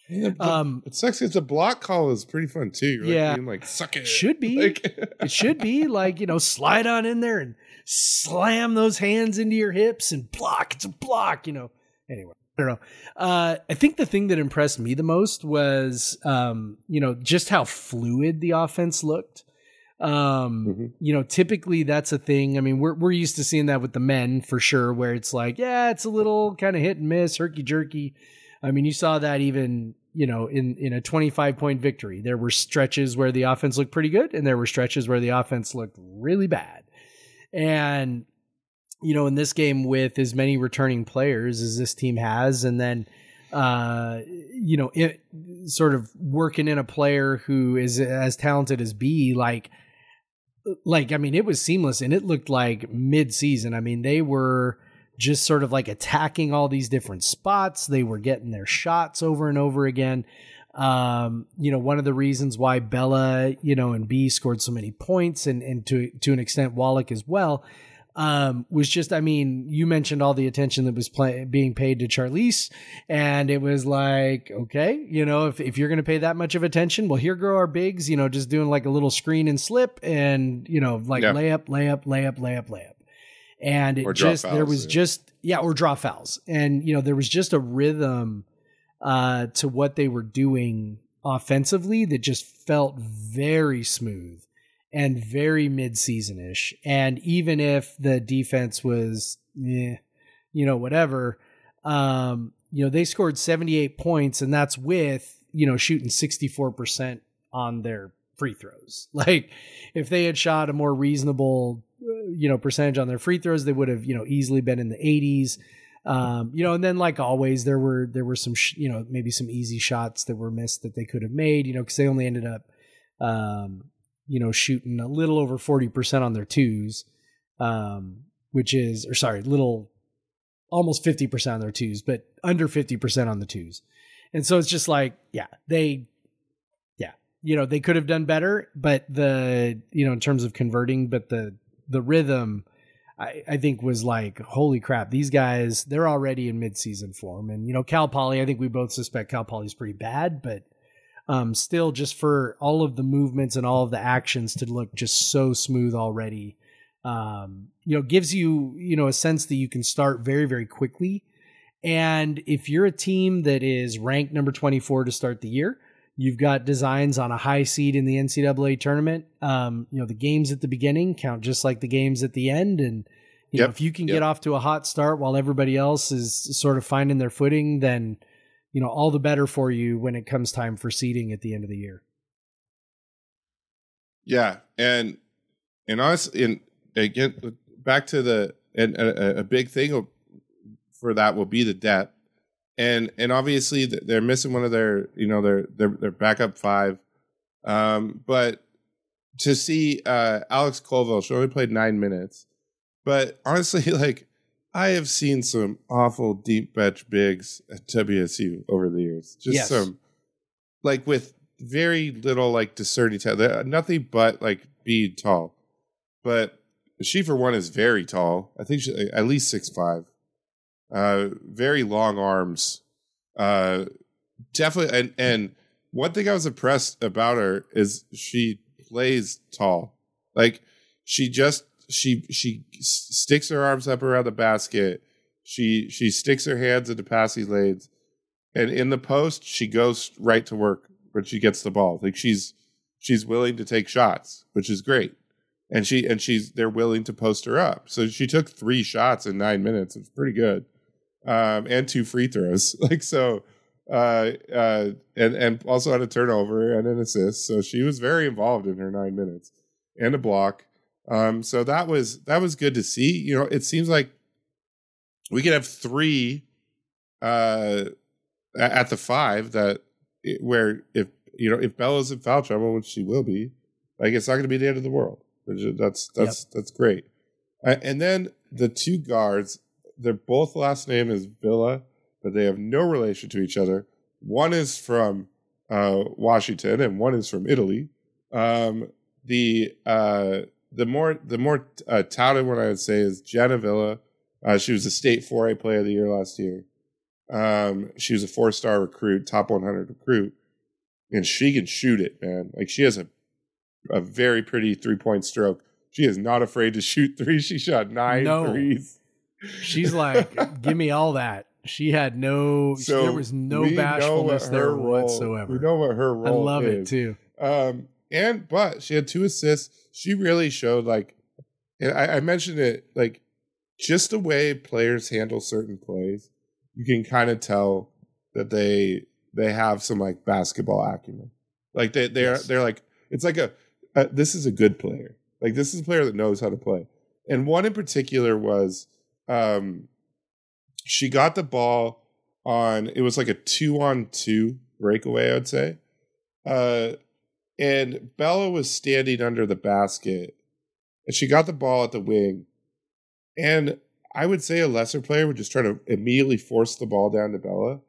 Yeah, um, it sucks. It's a block call is pretty fun too. You're like Yeah. being like suck it. Should be. Like, it should be like you know slide on in there and slam those hands into your hips and block it's a block you know anyway i don't know uh i think the thing that impressed me the most was um you know just how fluid the offense looked um Mhm. you know typically that's a thing i mean we're we're used to seeing that with the men for sure where it's like yeah it's a little kind of hit and miss herky jerky i mean you saw that even you know in in a 25 point victory. There were stretches where the offense looked pretty good and there were stretches where the offense looked really bad. And you know in this game with as many returning players as this team has and then uh you know it sort of working in a player who is as talented as Bea like like I mean it was seamless and it looked like mid-season. I mean they were just sort of like attacking all these different spots they were getting their shots over and over again um you know one of the reasons why Bella you know and Bea scored so many points and and to to an extent Wallack as well um, was just, I mean, you mentioned all the attention that was play, being paid to Charlisse, and it was like, okay, you know, if, if you're going to pay that much of attention, well, here go our bigs, you know, just doing like a little screen and slip and, you know, like Yeah. layup, layup, layup, layup, layup. And it just, there was yeah. just, yeah, or draw fouls. And, you know, there was just a rhythm uh, to what they were doing offensively that just felt very smooth and very mid-season-ish. And even if the defense was, eh, you know, whatever, um, you know, they scored 78 points, and that's with you know shooting 64% on their free throws. Like, if they had shot a more reasonable, uh, you know, percentage on their free throws, they would have you know easily been in the 80s. Um, you know, and then like always, there were there were some sh- you know maybe some easy shots that were missed that they could have made. You know, because they only ended up um, you know, shooting a little over 40% on their twos, um, which is, or sorry, little, almost 50% on their twos, but under 50% on the twos. And so it's just like, yeah, they, you know, they could have done better, but the, you know, in terms of converting, but the, the rhythm, I, I think was like, holy crap, these guys, they're already in midseason form. And, you know, Cal Poly, I think we both suspect Cal Poly's pretty bad, but um, still just for all of the movements and all of the actions to look just so smooth already um, you know gives you you know a sense that you can start very very quickly and if you're a team that is ranked number 24 to start the year you've got designs on a high seed in the ncaa tournament. Um, you know the games at the beginning count just like the games at the end. And you know if you can yep. get off to a hot start while everybody else is sort of finding their footing then you know all the better for you when it comes time for seeding at the end of the year. Yeah, and and honestly, and again, back to the and a, a big thing for that will be the depth, and and obviously they're missing one of their you know their their their backup five, um, but to see uh Alex Covill, she only played nine minutes, but honestly, like I have seen some awful deep bench bigs at WSU over the years, just Yes. some like with very little like discerning talent. Nothing but like being tall. But she for one is very tall. I think she at least six five. Uh very long arms. Uh definitely and and one thing I was impressed about her is she plays tall. Like she just she she sticks her arms up around the basket. She she sticks her hands into passing lanes, and in the post she goes right to work when she gets the ball. Like she's she's willing to take shots, which is great. And she and she's they're willing to post her up. So she took three shots in nine minutes. It's pretty good, um, and two free throws. Like so, uh, uh, and and also had a turnover and an assist. So she was very involved in her nine minutes and a block. Um, so that was that was good to see. You know, it seems like we could have three uh, at the five that it- where if you know if Bella's in foul trouble, which she will be, like it's not going to be the end of the world. Is- That's that's that's great. Uh, and then the two guards, their both last name is Villa, but they have no relation to each other. One is from uh, Washington, and one is from Italy. Um, the uh, the more the more uh, touted one I would say is Jenna Villa. Uh, she was a state 4A player of the year last year. Um, she was a four star recruit, top 100 recruit, and she can shoot it, man. Like she has a a very pretty three point stroke. She is not afraid to shoot three. She shot nine No. threes. She's like, give me all that. She had no. So there was no we know what bashfulness there role- whatsoever. We know what her role I love it too. Um, and but she had two assists. She really showed like, and I, I mentioned it like, just the way players handle certain plays, you can kind of tell that they they have some like basketball acumen. Like they they're Yes. they're like it's like a, a this is a good player. Like this is a player that knows how to play. And one in particular was um she got the ball on it was like a two on two breakaway, I'd say. Uh and Bella was standing under the basket and she got the ball at the wing. And I would say a lesser player would just try to immediately force the ball down to Bella.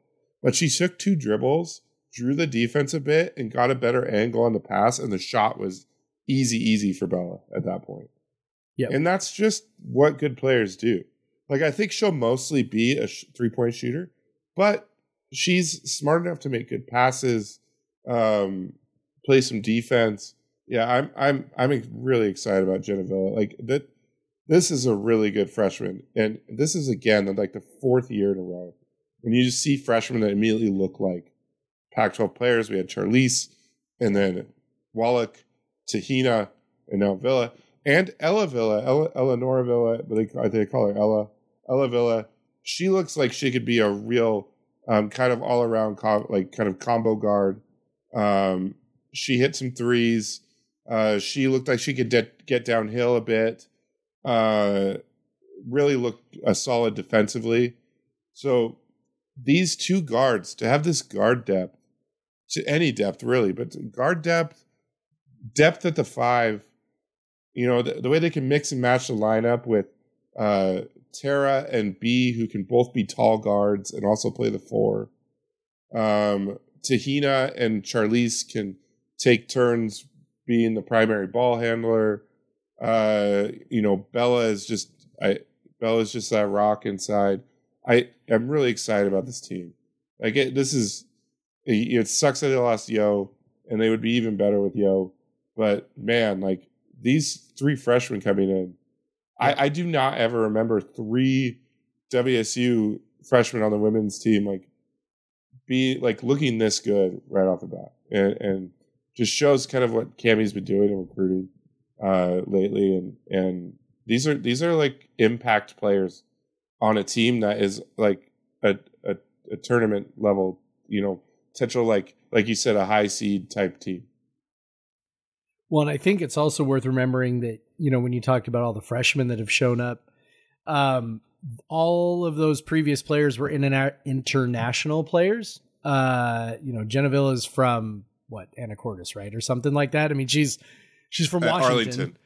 But she took two dribbles, drew the defense a bit, and got a better angle on the pass, and the shot was easy, easy for Bella at that point. Yep. And that's just what good players do. Like, I think she'll mostly be a sh- three point shooter, but she's smart enough to make good passes, um, play some defense. Yeah, I'm I'm I'm really excited about Jenna Villa. Like that, this is a really good freshman, and this is again like the fourth year in a row when you just see freshmen that immediately look like Pac-12 players. We had Charlisse, and then Wallack, Tuhina, and now Villa, and Ella Villa, Ella, Villa, but they, I think they call her Ella. Ella Villa. She looks like she could be a real um, kind of all around like kind of combo guard. Um, she hit some threes. Uh, she looked like she could de- get downhill a bit. Uh, really looked uh, solid defensively. So these two guards to have this guard depth, to any depth really, but guard depth, depth at the five. You know the, the way they can mix and match the lineup with uh, Tara and Bea, who can both be tall guards and also play the four. Um, Tuhina and Charlisse can take turns being the primary ball handler. Uh, you know, Bella is just I Bella's just that rock inside. I I'm really excited about this team. Like it, this is it sucks that they lost Yo, and they would be even better with Yo. But man, like these three freshmen coming in, I, I do not ever remember three WSU freshmen on the women's team like be like looking this good right off the bat, and, and just shows kind of what Kamie's been doing in recruiting uh, lately, and and these are these are like impact players on a team that is like a a, a tournament level, you know, potential like like you said, a high seed type team. Well, and I think it's also worth remembering that, you know, when you talked about all the freshmen that have shown up, um, all of those previous players were in interna- international players. Uh, you know, Jenna Villa is from what, Anacortes, right? Or something like that. I mean, she's she's from Uh, Washington. Arlington.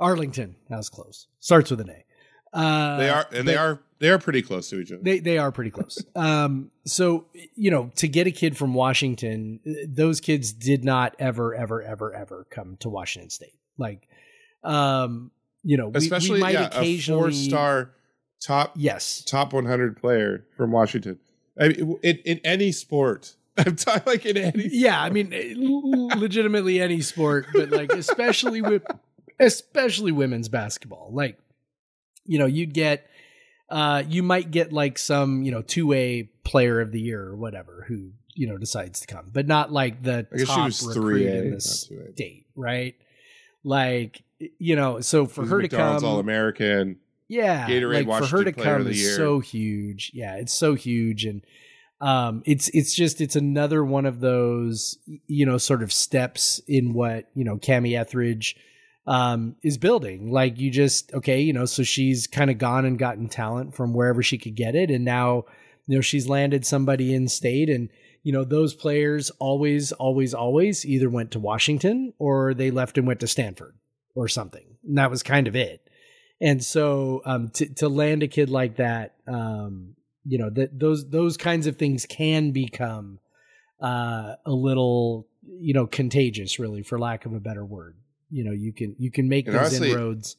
Arlington. That was close. Starts with an A. Uh, They are and they are they are pretty close to each other. they they are pretty close. um, so you know, to get a kid from Washington, those kids did not ever, ever, ever, ever come to Washington State. Like, um, you know, we- we, Especially might yeah, a four star top Yes, top 100 player from Washington. I mean, in, in any sport, I'm talking like in any. yeah. I mean, eh, legitimately any sport, but like especially with especially women's basketball. Like, you know, you'd get. Uh, you might get like some, you know, two way player of the year or whatever who you know decides to come, but not like the I guess she top was recruit 3A, in 2A. state, right? Like you know, so for her to McDonald's come, All American. yeah, Gatorade like for her to come the is so huge. Yeah, it's so huge, and um, it's it's just it's another one of those you know sort of steps in what you know Kamie Ethridge um is building. Like you just okay, you know, so she's kind of gone and gotten talent from wherever she could get it, and now you know she's landed somebody in state and you know, those players always, always, always either went to Washington or they left and went to Stanford or something. And that was kind of it. And so um, to to land a kid like that, um, you know, that those those kinds of things can become uh, a little, you know, contagious, really, for lack of a better word. You know, you can you can make And these honestly- inroads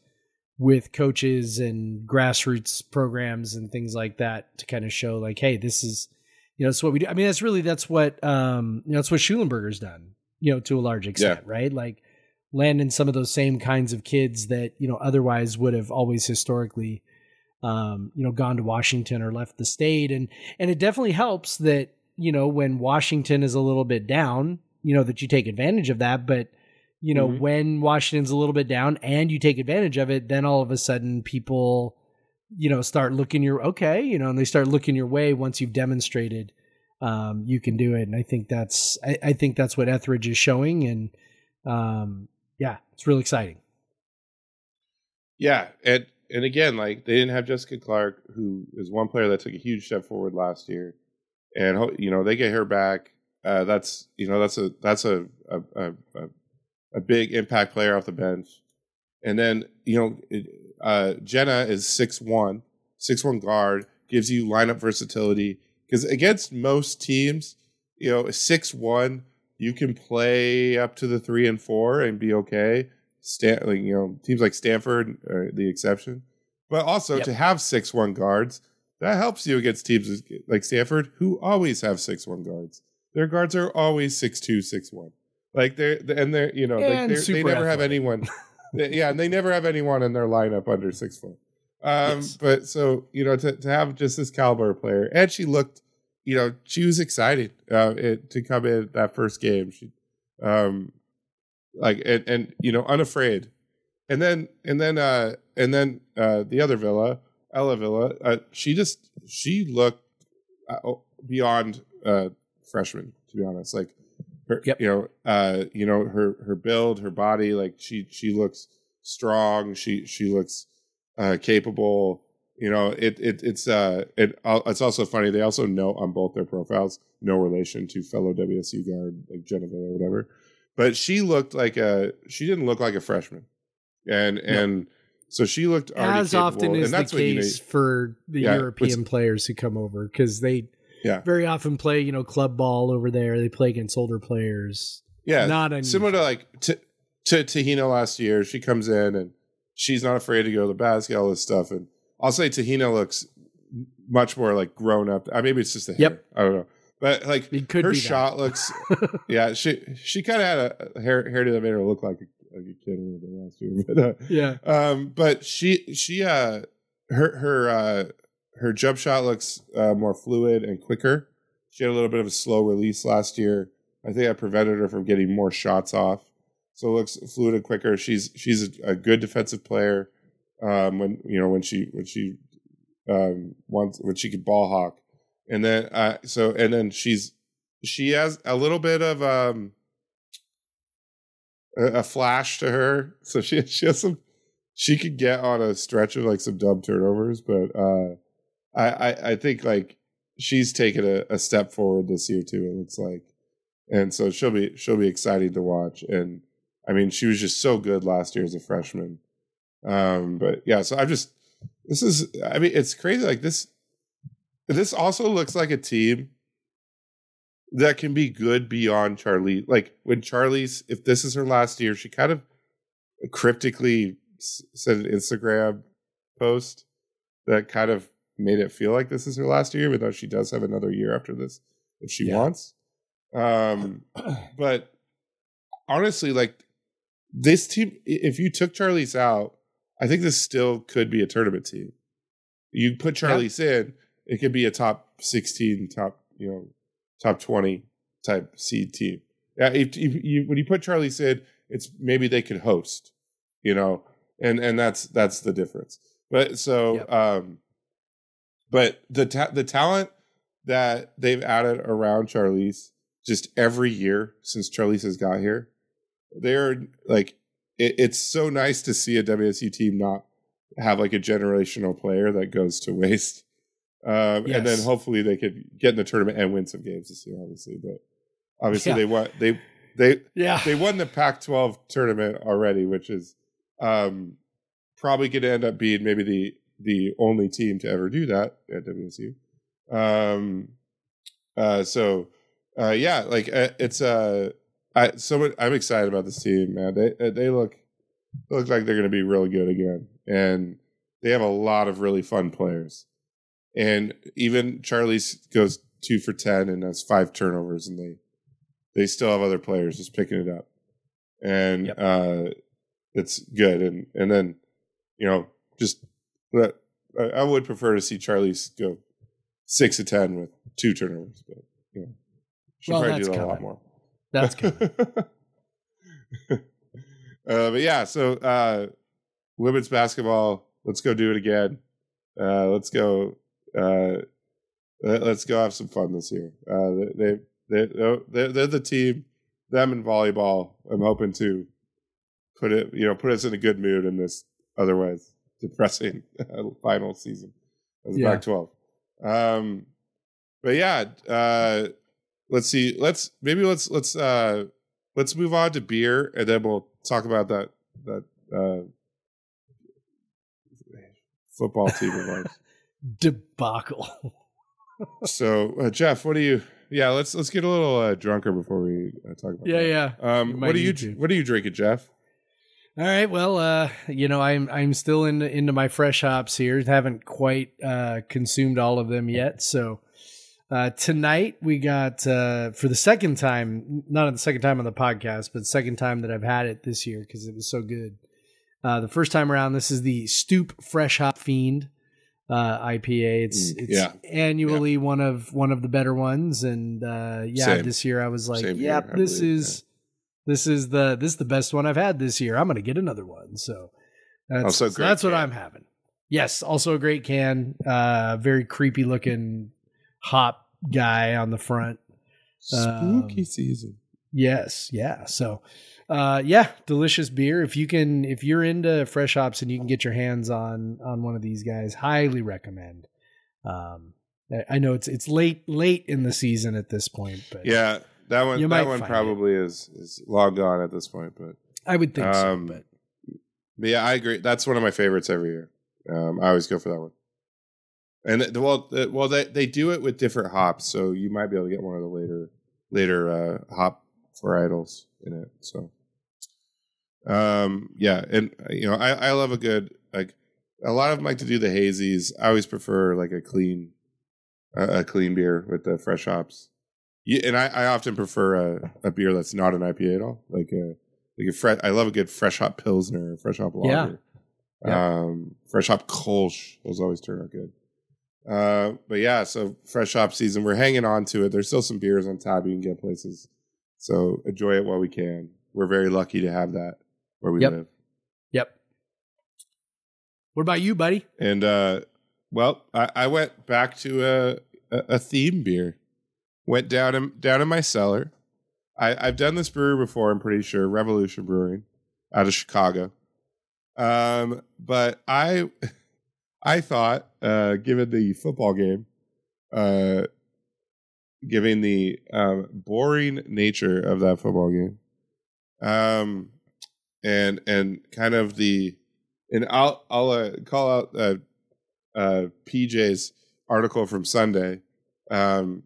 with coaches and grassroots programs and things like that to kind of show like, hey, this is, you know, it's what we do. I mean, that's really that's what um, you know, that's what Shulenberger's done, you know, to a large extent, right? Like landing some of those same kinds of kids that you know otherwise would have always historically um, you know gone to Washington or left the state and and it definitely helps that you know when Washington is a little bit down you know that you take advantage of that but you know Mhm. when Washington's a little bit down and you take advantage of it then all of a sudden people you know start looking your okay you know and they start looking your way once you've demonstrated um, you can do it. And I think that's I, I think that's what Ethridge is showing. And um, yeah it's really exciting. Yeah, and and again, like they didn't have Jessica Clark, who is one player that took a huge step forward last year, and you know they get her back. Uh, that's you know that's a that's a a, a a a big impact player off the bench, and then you know it, uh, Jenna is six one, six one guard gives you lineup versatility because against most teams, you know six one you can play up to the three and four and be okay. Stan, like you know, teams like Stanford are the exception, but also Yep. to have six one guards that helps you against teams like Stanford who always have six one guards. Their guards are always six two, six one. Like they're and they're you know like And they never have anyone. they- yeah, and they never have anyone in their lineup under six foot. Um, Yes. But so you know to to have just this caliber player, and she looked, you know, she was excited uh, it, to come in that first game. She, um, like and and you know unafraid, and then and then uh and then uh the other villa, Ella Villa, uh, she just she looked uh, beyond uh freshman to be honest, like. Her, Yep. you know, uh, you know her her build, her body, like she she looks strong. She she looks uh, capable. You know, it it it's uh it it's also funny. They also note on both their profiles no relation to fellow WSU guard like Genevieve or whatever. But she looked like a she didn't look like a freshman, and and so she looked already as capable, often is and that's the what you case for the Yeah, European players who come over because they Yeah. very often play you know club ball over there. They play against older players. Yeah, not unusual. similar to like to to Tuhina last year. She comes in and she's not afraid to go to the basket, all this stuff. And I'll say Tuhina looks much more like grown up. I maybe it's just a hair. Yep. I don't know, but like her shot looks. yeah, she she kind of had a hair hairdo that made her look like a, like a kid a little bit last year. But uh, Yeah, um, but she she uh her her uh her jump shot looks uh, more fluid and quicker. She had a little bit of a slow release last year. I think that prevented her from getting more shots off. So it looks fluid and quicker. She's she's a, a good defensive player. Um, when you know when she when she um wants when she could ball hawk, and then uh so and then she's she has a little bit of um a, a flash to her. So she she has some she could get on a stretch of like some dumb turnovers, but uh I I, I think like she's taken a, a step forward this year too, it looks like. And so she'll be she'll be exciting to watch. And I mean she was just so good last year as a freshman. Um but yeah, so I'm just this is I mean it's crazy like this this also looks like a team that can be good beyond Charlie. Like when Charlisse, if this is her last year, she kind of cryptically s- said an Instagram post that kind of made it feel like this is her last year, even though she does have another year after this if she Yeah. wants. Um, but honestly, like this team, if you took Charlisse out, I think this still could be a tournament team. You put Charlisse in, it could be a top 16, top, you know, top 20 type seed team. Yeah, if, if you when you put Charlisse in, it's maybe they could host, you know, and and that's that's the difference. But so Yep. um but the ta- the talent that they've added around Charlisse just every year since Charlisse has got here, they're like it, it's so nice to see a WSU team not have like a generational player that goes to waste. Um, And then hopefully they could get in the tournament and win some games this year, obviously. But obviously Yeah. they won. They they Yeah. they won the Pac-12 tournament already, which is um, probably going to end up being maybe the the only team to ever do that at WSU. Um, uh, so uh, yeah, like uh, it's uh, I so I'm excited about this team, man. They uh, they look look like they're going to be really good again, and they have a lot of really fun players. And even Charlie goes two for ten and has five turnovers, and they they still have other players just picking it up, and Yep. uh, it's good. And and then you know just but I, would prefer to see Charlie go six to ten with two turnovers, but you know should Well, probably do a lot more. That's good. uh, but yeah, so uh, women's basketball. Let's go do it again. Uh, let's go. Uh, let- let's go have some fun this year. Uh, they they they they're, they're the team. Them in volleyball. I'm hoping to put it you know put us in a good mood in this otherwise depressing final season of the Yeah. Pac-12. Um, but yeah, uh, let's see. Let's maybe let's let's uh, let's move on to beer, and then we'll talk about that that uh, football team of ours. Debacle. So, uh, Jeff, what do you? Yeah, let's let's get a little uh, drunker before we uh, talk about. yeah, that. yeah. Um, what are you to. What are you drinking, Jeff? All right. Well, uh, you know, I'm I'm still in into my fresh hops here. Haven't quite uh, consumed all of them yet. So uh, tonight we got uh, for the second time, not the second time on the podcast, but second time that I've had it this year because it was so good. Uh, the first time around, this is the Stoup Fresh Hop Fiend uh, IPA. It's Mm, it's yeah. annually one of one of the better ones, and uh, yeah, Same. this year I was like, Same yep, this believe, is this is the this is the best one I've had this year. I'm gonna get another one. So that's Also great that's what. I'm having. Yes, also a great can. Uh, very creepy looking hop guy on the front. Spooky Um, season. Yes, yeah. So, uh, yeah, delicious beer. If you can, if you're into fresh hops and you can get your hands on on one of these guys, highly recommend. Um, I know it's it's late late in the season at this point, but Yeah, that one. That one probably is is long gone at this point, but I would think Um, so. But But yeah, I agree. That's one of my favorites every year. Um, I always go for that one. And the, well, the, well, they they do it with different hops, so you might be able to get one of the later later uh, hop varietals in it. So, um, yeah, and uh, you know, I I love a good like a lot of them like to do the hazies. I always prefer like a clean a clean beer with the fresh hops. Yeah, and I, I often prefer a, a beer that's not an IPA at all, like a like a fresh. I love a good fresh hop pilsner, fresh hop Yeah. lager, um, fresh hop kolsch. Those always turn out good. Uh, but yeah, so fresh hop season. We're hanging on to it. There's still some beers on tap you can get places, so enjoy it while we can. We're very lucky to have that where we Yep. live. yep. What about you, buddy? And uh, well, I, I went back to a, a a theme beer. Went down in down in my cellar. I, I've done this brewery before. I'm pretty sure Revolution Brewing out of Chicago. Um, but I I thought, uh, given the football game, uh, given the um, boring nature of that football game, um, and and kind of the and I'll I'll uh, call out uh, uh, PJ's article from Sunday, um,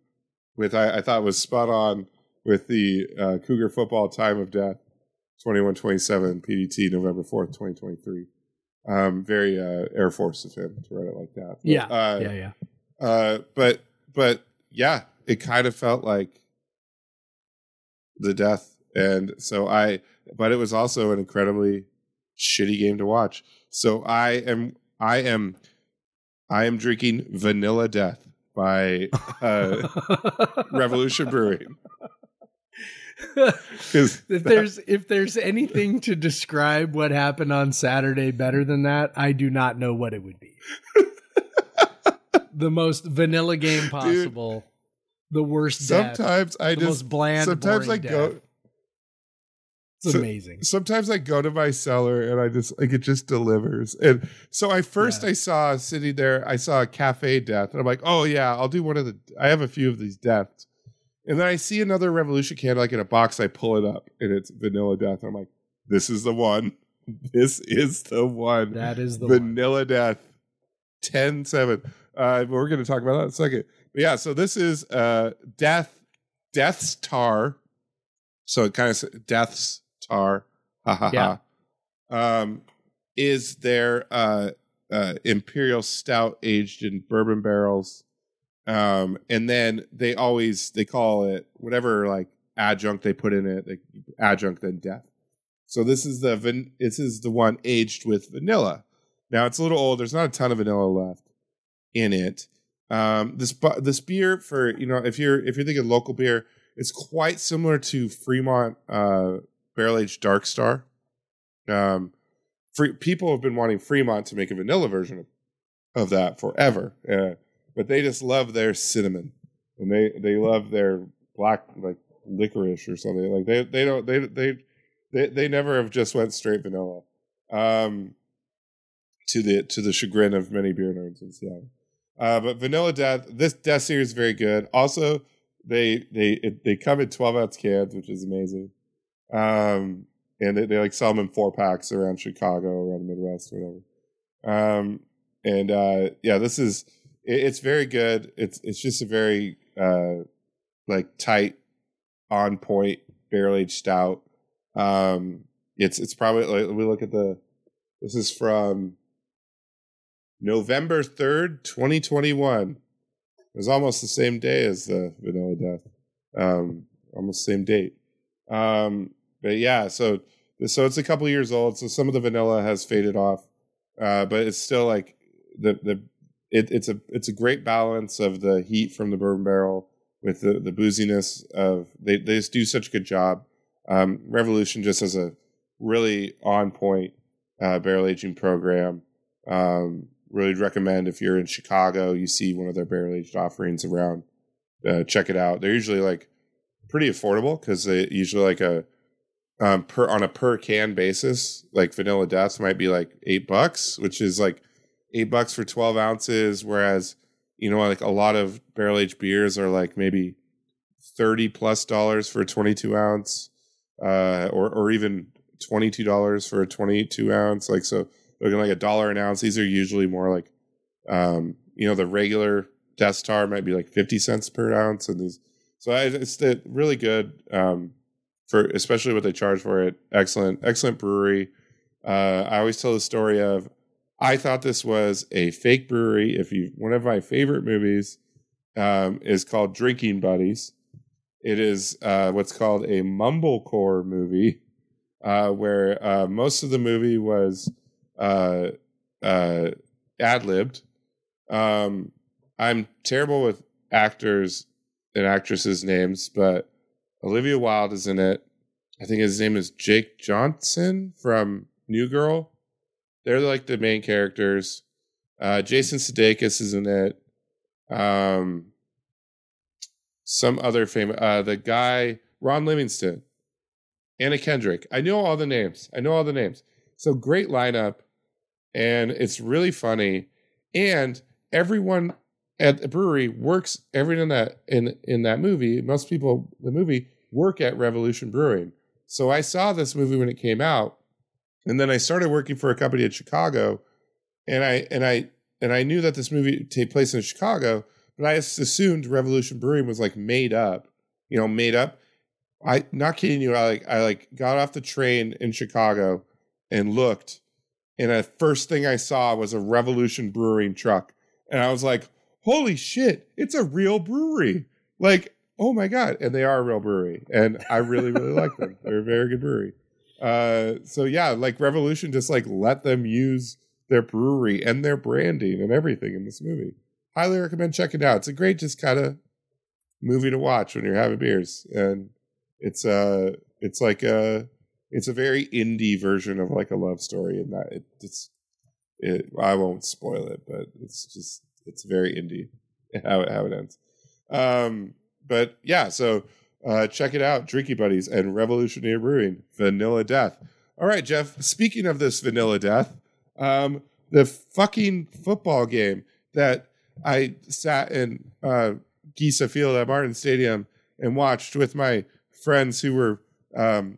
with I, I thought was spot on with the uh, Cougar football time of death, twenty one twenty seven PDT November fourth twenty twenty three. Um, very uh, Air Force of him to write it like that. But, Yeah, uh, yeah, yeah. uh, but but yeah, it kind of felt like the death, and so I. But it was also an incredibly shitty game to watch. So I am I am I am drinking Vanilla Deth by uh, Revolution Brewing. if there's if there's anything to describe what happened on Saturday better than that, I do not know what it would be. the most vanilla game possible. the worst death. sometimes I the just most bland. sometimes I boring go death. It's So- amazing. sometimes I go to my cellar and I just like it just delivers. And so I first Yeah. I saw sitting there, I saw a cafe death, and I'm like, oh yeah, I'll do one of the. I have a few of these deaths, and then I see another Revolution can like in a box. I pull it up, and it's Vanilla Deth. I'm like, this is the one. This is the one. That is the one. Vanilla Deth, 10 7. Uh, we're going to talk about that in a second. But yeah, so this is uh, Death, Deth's Tar. So it kind of Death's Tar. Ha ha Yeah. ha. Um, is their uh, uh, Imperial Stout aged in bourbon barrels. Um, and then they always they call it whatever like adjunct they put in it, like adjunct then Deth. So this is the van- this is the one aged with vanilla. Now it's a little old. There's not a ton of vanilla left in it. Um, this this beer for you know if you're if you're thinking local beer, it's quite similar to Fremont uh, Barrel Aged Dark Star. Um, free, people have been wanting Fremont to make a vanilla version of, of that forever, uh, but they just love their cinnamon and they they love their black like licorice or something like they they don't they they they, they never have just went straight vanilla. Um, to the to the chagrin of many beer nerds in Seattle. Uh, but Vanilla Deth, this Deth Series is very good. Also, they they it, they come in twelve ounce cans, which is amazing. Um, and they, they like sell them in four packs around Chicago, around the Midwest, or whatever. Um, and uh, yeah, this is it, it's very good. It's it's just a very uh, like tight, on point barrel aged stout. Um, it's it's probably like we look at the this is from November 3rd, 2021. It was almost the same day as the Vanilla Deth. Um, almost same date. Um, but yeah, so so it's a couple years old, so some of the vanilla has faded off. Uh, but it's still like the the it, it's a it's a great balance of the heat from the bourbon barrel with the the booziness of they they just do such a good job. Um, Revolution just has a really on point uh, barrel aging program. Um, really recommend if you're in Chicago, you see one of their barrel aged offerings around. Uh, check it out. They're usually like pretty affordable because they usually like a um, per on a per can basis. Like Vanilla Deth might be like eight bucks, which is like eight bucks for twelve ounces, whereas you know like a lot of barrel aged beers are like maybe thirty plus dollars for a twenty two ounce, uh, or or even twenty two dollars for a twenty two ounce. Like so, looking like a dollar an ounce. These are usually more like, um, you know, the regular Death Star might be like fifty cents per ounce, and these. So I, it's really good um, for especially what they charge for it. Excellent, excellent brewery. Uh, I always tell the story of I thought this was a fake brewery. If you one of my favorite movies um, is called Drinking Buddies. It is uh, what's called a mumblecore movie, uh, where uh, most of the movie was uh, uh, ad libbed. Um, I'm terrible with actors and actresses' names, but Olivia Wilde is in it. I think his name is Jake Johnson from New Girl. They're like the main characters. Uh, Jason Sudeikis is in it. Um, some other famous, uh, the guy Ron Livingston, Anna Kendrick. I know all the names. I know all the names. So great lineup, and it's really funny. And everyone at the brewery works. Everyone in that in in that movie, most people the movie work at Revolution Brewing. So I saw this movie when it came out, and then I started working for a company in Chicago, and I and I and I knew that this movie would take place in Chicago, but I assumed Revolution Brewing was like made up, you know, made up. I not kidding you. I like I like got off the train in Chicago and looked, and the first thing I saw was a Revolution Brewing truck, and I was like, "Holy shit! It's a real brewery!" Like, oh my god! And they are a real brewery, and I really really like them. They're a very good brewery. Uh, so yeah, like Revolution just like let them use their brewery and their branding and everything in this movie. Highly recommend checking it out. It's a great just kind of movie to watch when you're having beers, and it's uh it's like a it's a very indie version of like a love story, and that it, it's it. I won't spoil it, but it's just it's very indie how it how it ends. Um, but yeah, so Uh, check it out, Drinking Buddies and Revolutionary Brewing, Vanilla Deth. All right, Jeff. Speaking of this Vanilla Deth, um, the fucking football game that I sat in uh, Gesa Field at Martin Stadium and watched with my friends who were um,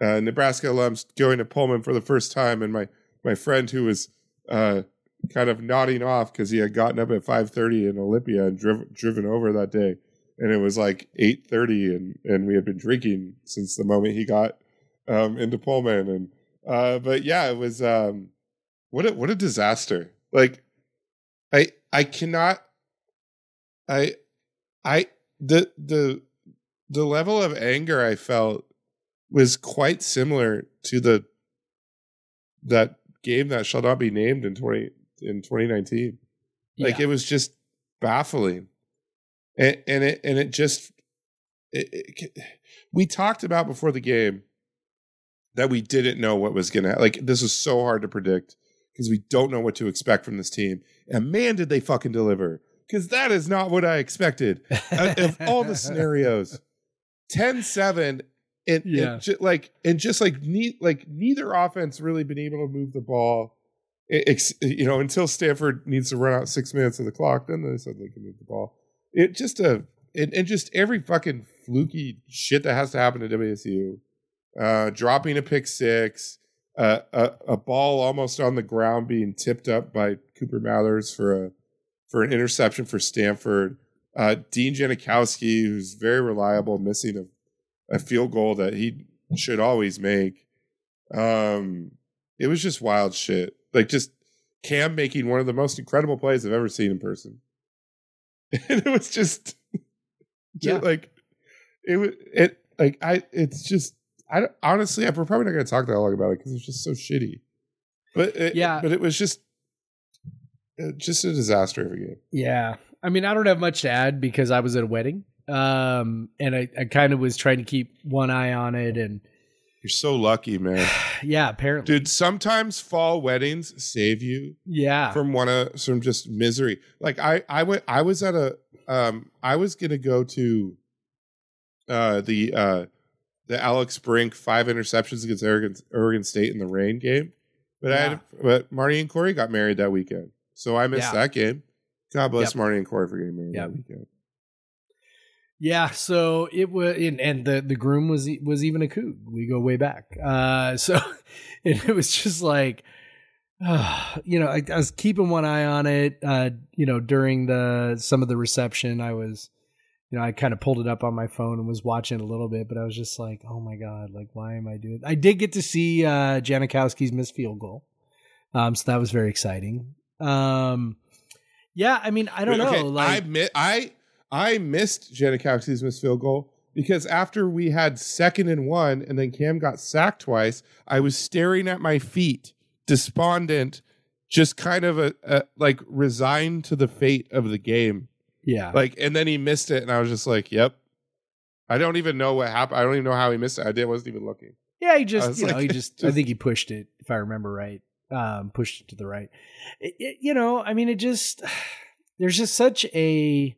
uh, Nebraska alums going to Pullman for the first time, and my my friend who was uh, kind of nodding off because he had gotten up at five thirty in Olympia and driv- driven over that day, and it was like eight thirty, and and we had been drinking since the moment he got um, into Pullman, and uh, but yeah, it was um, what a what a disaster. Like, I I cannot, I I the the the level of anger I felt was quite similar to the that game that shall not be named in 20 in 2019 like Yeah. it was just baffling and, and it and it just it, it, we talked about before the game that we didn't know what was gonna like this was so hard to predict because we don't know what to expect from this team and man did they fucking deliver because that is not what i expected Uh, of all the scenarios 10-7 and, Yeah. and ju- like and just like ne- like neither offense really been able to move the ball You know until stanford needs to run out six minutes of the clock then they suddenly can move the ball it just a and, and just every fucking fluky shit that has to happen at wsu uh dropping a pick six uh, a, a ball almost on the ground being tipped up by cooper mathers for a for an interception for stanford uh, Dean Janikowski, who's very reliable, missing a, a field goal that he should always make. Um, it was just wild shit. Like just Cam making one of the most incredible plays I've ever seen in person. And it was just, Yeah. just like it was it like I it's just I honestly I'm probably not going to talk that long about it because it's just so shitty. But it, Yeah. but it was just uh, just a disaster of a game. Yeah. I mean, I don't have much to add because I was at a wedding. Um, and I, I kind of was trying to keep one eye on it. And You're so lucky, man. yeah, apparently. Dude, sometimes fall weddings save you yeah. from one of from just misery. Like I I went I was at a um I was gonna go to uh the uh the Alex Brink five interceptions against Oregon Oregon State in the rain game. But I had but Marty and Corey got married that weekend. So I missed Yeah. that game. God bless Yep. Marty and Corey for getting married Yep. that weekend. Yeah, so it was, and, and the the groom was was even a coot. We go way back. Uh, so and it was just like, uh, you know, I, I was keeping one eye on it. Uh, you know, during the some of the reception, I was, you know, I kind of pulled it up on my phone and was watching a little bit, but I was just like, oh my god, like why am I doing? I did get to see uh, Janikowski's missed field goal, um, so that was very exciting. Um, yeah, I mean, I don't Wait, know, okay, like. I mi- I I missed Janikowski's missed field goal because after we had second and one, and then Cam got sacked twice, I was staring at my feet, despondent, just kind of a, a like resigned to the fate of the game. yeah, Like, and then he missed it, and I was just like, "Yep." I don't even know what happened. I don't even know how he missed it. I did wasn't even looking. Yeah, he just, you know, he just, I think he pushed it, if I remember right. Um, pushed it to the right. It- it- you know, I mean, it just, there's just such a,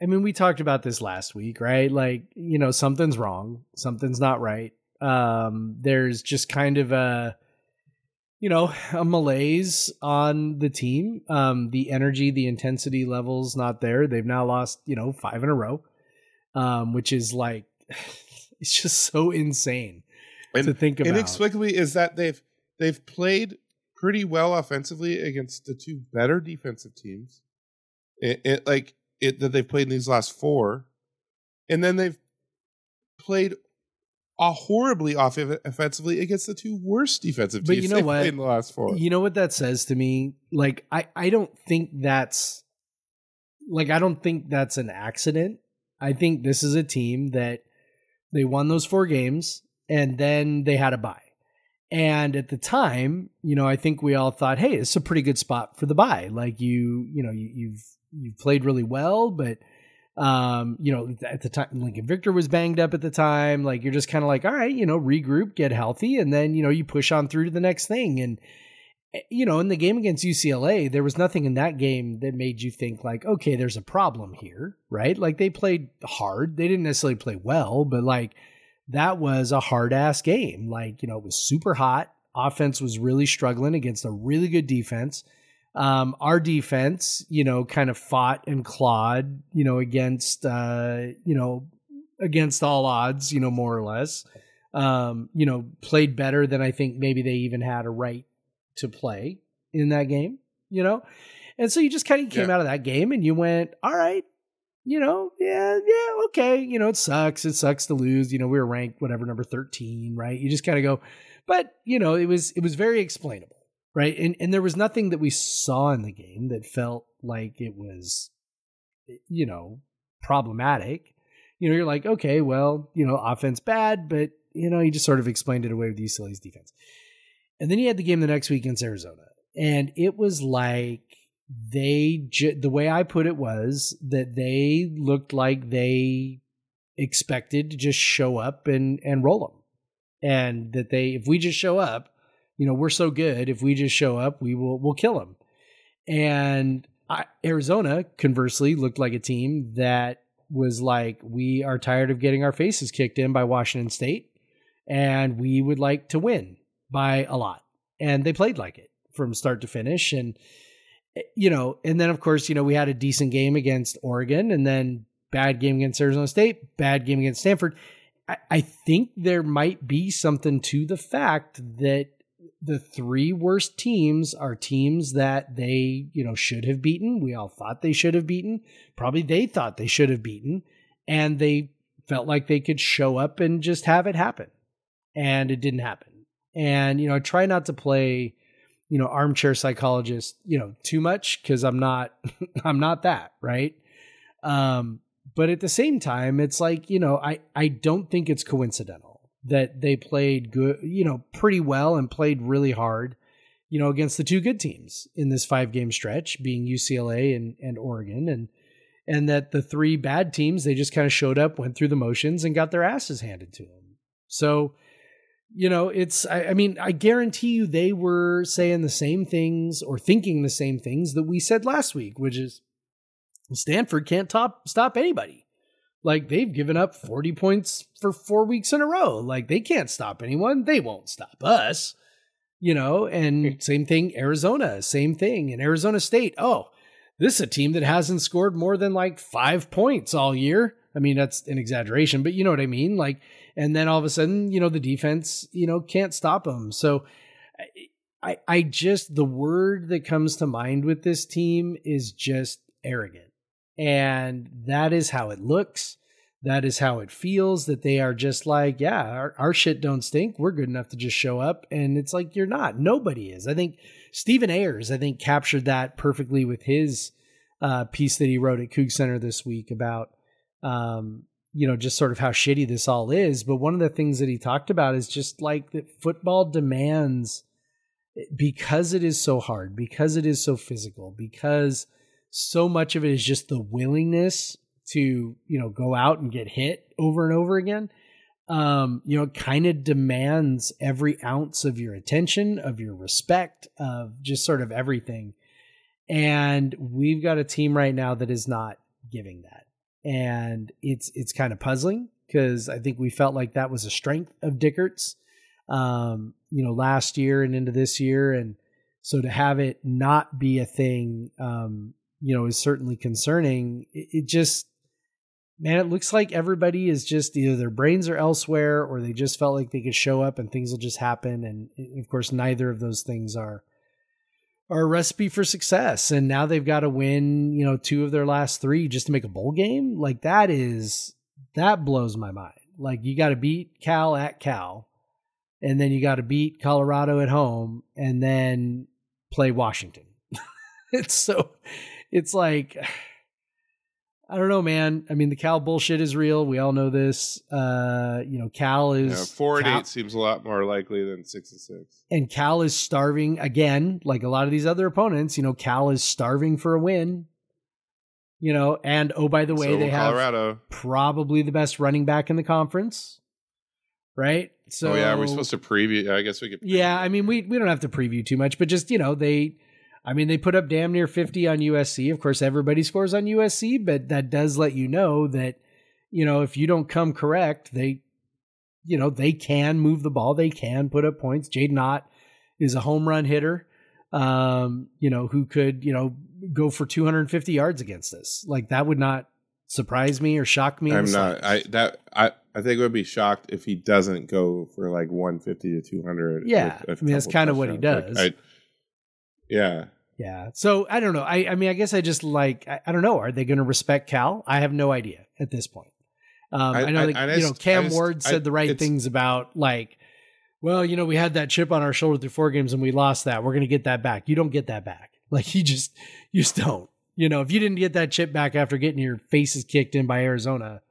I mean, we talked about this last week, right? Like, you know, something's wrong, something's not right. Um, there's just kind of a, you know, a malaise on the team. Um, the energy, the intensity levels not there. They've now lost, you know, five in a row, um, which is like, it's just so insane And to think about. inexplicably is that they've they've played pretty well offensively against the two better defensive teams. It, it like it that they've played in these last four, and then they've played horribly off offensively against the two worst defensive But teams you know what? in the last four. You know what that says to me? Like I I don't think that's like I don't think that's an accident. I think this is a team that they won those four games and then they had a bye. And at the time, you know, I think we all thought, "Hey, it's a pretty good spot for the bye." Like you, you know, you, you've you've played really well, but um, you know, at the time, Lincoln Victor was banged up at the time. Like you're just kind of like, all right, you know, regroup, get healthy, and then you know you push on through to the next thing. And you know, in the game against UCLA, there was nothing in that game that made you think like, okay, there's a problem here, right? Like they played hard. They didn't necessarily play well, but like that was a hard ass game. Like, you know, it was super hot. Offense was really struggling against a really good defense. Um, our defense, you know, kind of fought and clawed, you know, against, uh, you know, against all odds, you know, more or less. Um, you know, played better than I think maybe they even had a right to play in that game, you know? And so you just kind of came Yeah. out of that game and you went, all right, you know, yeah, yeah, okay. You know, it sucks. It sucks to lose. You know, we were ranked whatever number 13, right? You just kind of go, but you know, it was it was very explainable, right? And and there was nothing that we saw in the game that felt like it was you know, problematic. You know, you're like, okay, well, you know, offense bad, but you know, you just sort of explained it away with UCLA's defense. And then he had the game the next week against Arizona. And it was like they, ju- the way I put it was that they looked like they expected to just show up and, and roll them. And that they, if we just show up, you know, we're so good. If we just show up, we will, we'll kill them. And I, Arizona, conversely, looked like a team that was like, we are tired of getting our faces kicked in by Washington State, and we would like to win by a lot. And they played like it from start to finish. And, eh, you know, and then of course, you know, we had a decent game against Oregon and then bad game against Arizona State, bad game against Stanford. I, I think there might be something to the fact that the three worst teams are teams that they, you know, should have beaten. We all thought they should have beaten. Probably they thought they should have beaten. And they felt like they could show up and just have it happen. And it didn't happen. And, you know, I try not to play, you know, armchair psychologist, you know, too much because I'm not, I'm not that, right? Um, but at the same time, it's like, you know, I, I don't think it's coincidental that they played good, you know, pretty well and played really hard, you know, against the two good teams in this five game stretch, being UCLA and, and Oregon. And, and that the three bad teams, they just kind of showed up, went through the motions, and got their asses handed to them. So, you know, it's, I, I mean, I guarantee you they were saying the same things or thinking the same things that we said last week, which is Stanford can't top, stop anybody. Like they've given up 40 points for four weeks in a row. Like they can't stop anyone. They won't stop us. You know, and hmm. same thing, Arizona, same thing. And Arizona State, oh, this is a team that hasn't scored more than like five points all year. I mean, that's an exaggeration, but you know what I mean? Like, and then all of a sudden, you know, the defense, you know, can't stop them. So I, I just, the word that comes to mind with this team is just arrogant. And that is how it looks. That is how it feels that they are just like, yeah, our, our shit don't stink. We're good enough to just show up. And it's like, you're not. Nobody is. I think Stephen Ayers, I think, captured that perfectly with his uh, piece that he wrote at Coug Center this week about, um, you know, just sort of how shitty this all is. But one of the things that he talked about is just like that football demands, because it is so hard, because it is so physical, because so much of it is just the willingness to you know go out and get hit over and over again. Um you know it kind of demands every ounce of your attention of your respect of just sort of everything. And we've got a team right now that is not giving that. And it's it's kind of puzzling because i think we felt like that was a strength of dickert's um you know last year and into this year. And so to have it not be a thing um you know is certainly concerning. It, it just man it looks like everybody is just either their brains are elsewhere or they just felt like they could show up and things will just happen. And of course neither of those things are are a recipe for success. And now they've got to win you know two of their last three just to make a bowl game? Like that is that blows my mind. Like you got to beat cal at cal and then you got to beat colorado at home and then play washington. It's so it's like I don't know, man. I mean, the Cal bullshit is real. We all know this. Uh, you know, Cal is Yeah, four and Cal- eight seems a lot more likely than six and six. and Cal is starving again, like a lot of these other opponents. You know, Cal is starving for a win. You know, and oh by the way, So they have Colorado. probably the best running back in the conference, right? So oh yeah, we're supposed to preview. I guess we could. Yeah. I mean, we we don't have to preview too much, but just you know, they, I mean, they put up damn near fifty on USC. Of course, everybody scores on USC, but that does let you know that, you know, if you don't come correct, they, you know, they can move the ball, they can put up points. Jaydn Ott is a home run hitter, um, you know, who could you know go for two hundred and fifty yards against us. Like that would not surprise me or shock me. I'm not. I that I I think I would be shocked if he doesn't go for like 150 to 200. Yeah, with a I mean, that's kinda what he does. I, yeah, Yeah. So I don't know. I, I mean, I guess I just like, I, I don't know. Are they going to respect Cal? I have no idea at this point. Um, I, I- know, I- that, I you know, Cam just- Ward said the right things about like, well, you know, we had that chip on our shoulder through four games and we lost that. We're going to get that back. You don't get that back. Like you just, you just don't. You know, if you didn't get that chip back after getting your faces kicked in by Arizona,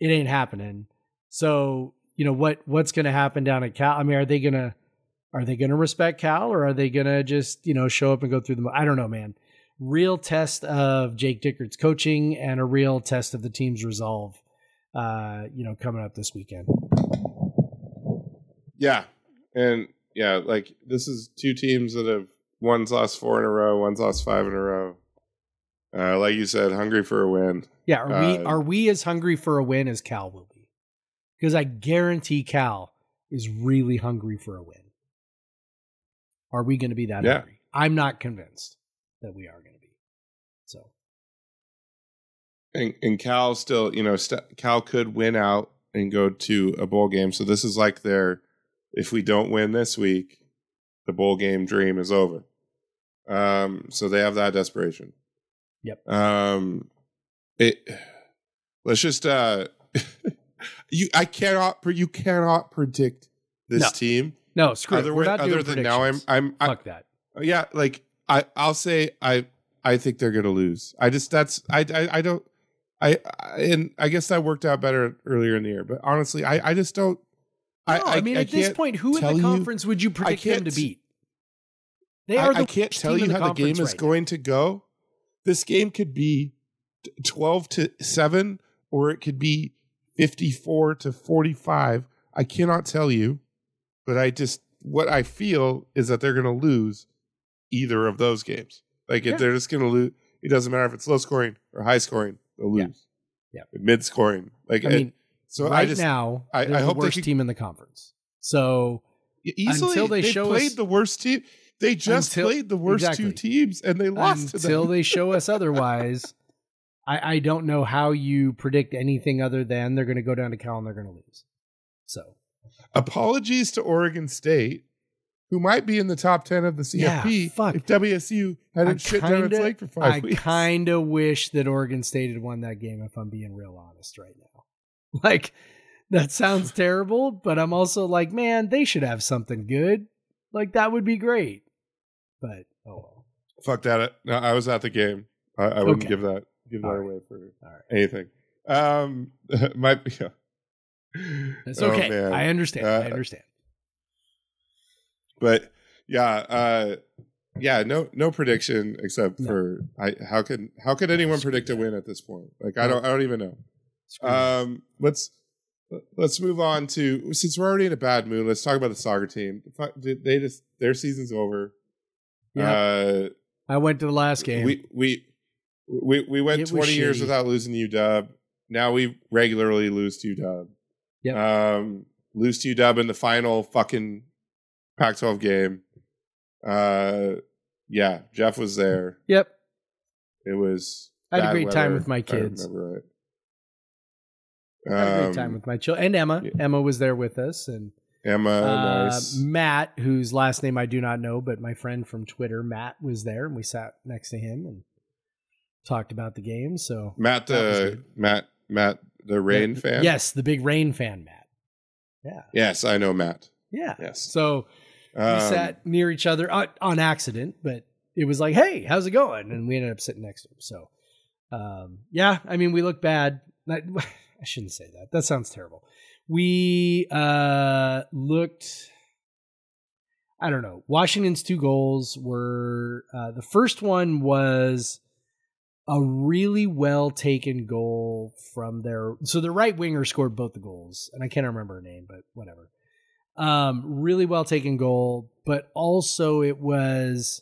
it ain't happening. So, you know, what what's going to happen down at Cal? I mean, are they going to are they going to respect Cal or are they going to just, you know, show up and go through the I don't know, man. Real test of Jake Dickert's coaching and a real test of the team's resolve uh, you know, coming up this weekend. yeah, and yeah, like this is two teams that have one's lost four in a row, one's lost five in a row. Uh, like you said, hungry for a win. Yeah, are we Uh, are we as hungry for a win as Cal will be? Because I guarantee Cal is really hungry for a win. Are we going to be that Yeah. hungry? I'm not convinced that we are going to be. So And, and Cal still, you know, st- Cal could win out and go to a bowl game. So this is like their, if we don't win this week, the bowl game dream is over. Um, so they have that desperation. Yep. Um, it. Let's just. uh You, I cannot. You cannot predict this No. team. No, screw Other, it. We're not other doing than now, I'm. I'm. I, Fuck that. Oh, yeah, like I, I'll say I, I think they're gonna lose. I just that's I, I, I don't. I, I and I guess that worked out better earlier in the year, but honestly, I, I just don't. No, I, mean, at this point, who in the you- conference would you predict them to beat? They I, are the I can't tell you how the game conference is right now. going to go. This game could be twelve to seven, or it could be fifty-four to forty-five. I cannot tell you, but I just what I feel is that they're going to lose either of those games. Like Yeah. if they're just going to lose, it doesn't matter if it's low scoring or high scoring. They'll lose. Yeah. mid scoring. Like I mean, so right I just now, I- hope they're I the hope they worst could- team in the conference. So easily until they they show played us- the worst team. They just Until- played the worst exactly. two teams and they lost to until they show us otherwise, I, I don't know how you predict anything other than they're going to go down to Cal and they're going to lose. So Apologies to Oregon State, who might be in the top ten of the CFP Yeah, if WSU hadn't shit down its leg for five I weeks. kind of wish that Oregon State had won that game. If I'm being real honest right now, like that sounds terrible, but I'm also like, man, they should have something good. Like that would be great. But oh well. Fuck that. No, I was at the game. I, I wouldn't Okay. give that give that All right. away for All right. anything. Um, might be. Yeah. It's Oh, okay. man. I understand. Uh, I understand. but yeah, uh, yeah, no, no prediction except No. for I. How can how could anyone Screw predict a win at this point? Like I don't, I don't even know. Screw. Um, let's let's move on to since we're already in a bad mood. Let's talk about the soccer team. They they just their season's over. Yeah. Uh, I went to the last game. we we we we went It twenty years shitty. without losing UW. Now we regularly lose to UW. Yep. Um, lose to UW in the final fucking Pac-12 game. Uh, yeah, Jeff was there. yep. It was. I had a great time with my kids. I had a great time Um, with my children and Emma. yeah. Emma was there with us, and Emma, uh, nice. Matt, whose last name I do not know, but my friend from Twitter, Matt, was there, and we sat next to him and talked about the game. So Matt, that was the good. Matt, Matt, the Rain Yeah, fan. yes, the big Rain fan, Matt. Yeah, yes, I know Matt. yeah. Yes. So we Um, sat near each other on, on accident, but it was like, "Hey, how's it going?" And we ended up sitting next to him. So, um, yeah, I mean, we look bad. I, I shouldn't say that. That sounds terrible. We uh, looked. I don't know. Washington's two goals were uh, the first one was a really well taken goal from their so the right winger scored both the goals and I can't remember her name but whatever. Um, really well taken goal, but also it was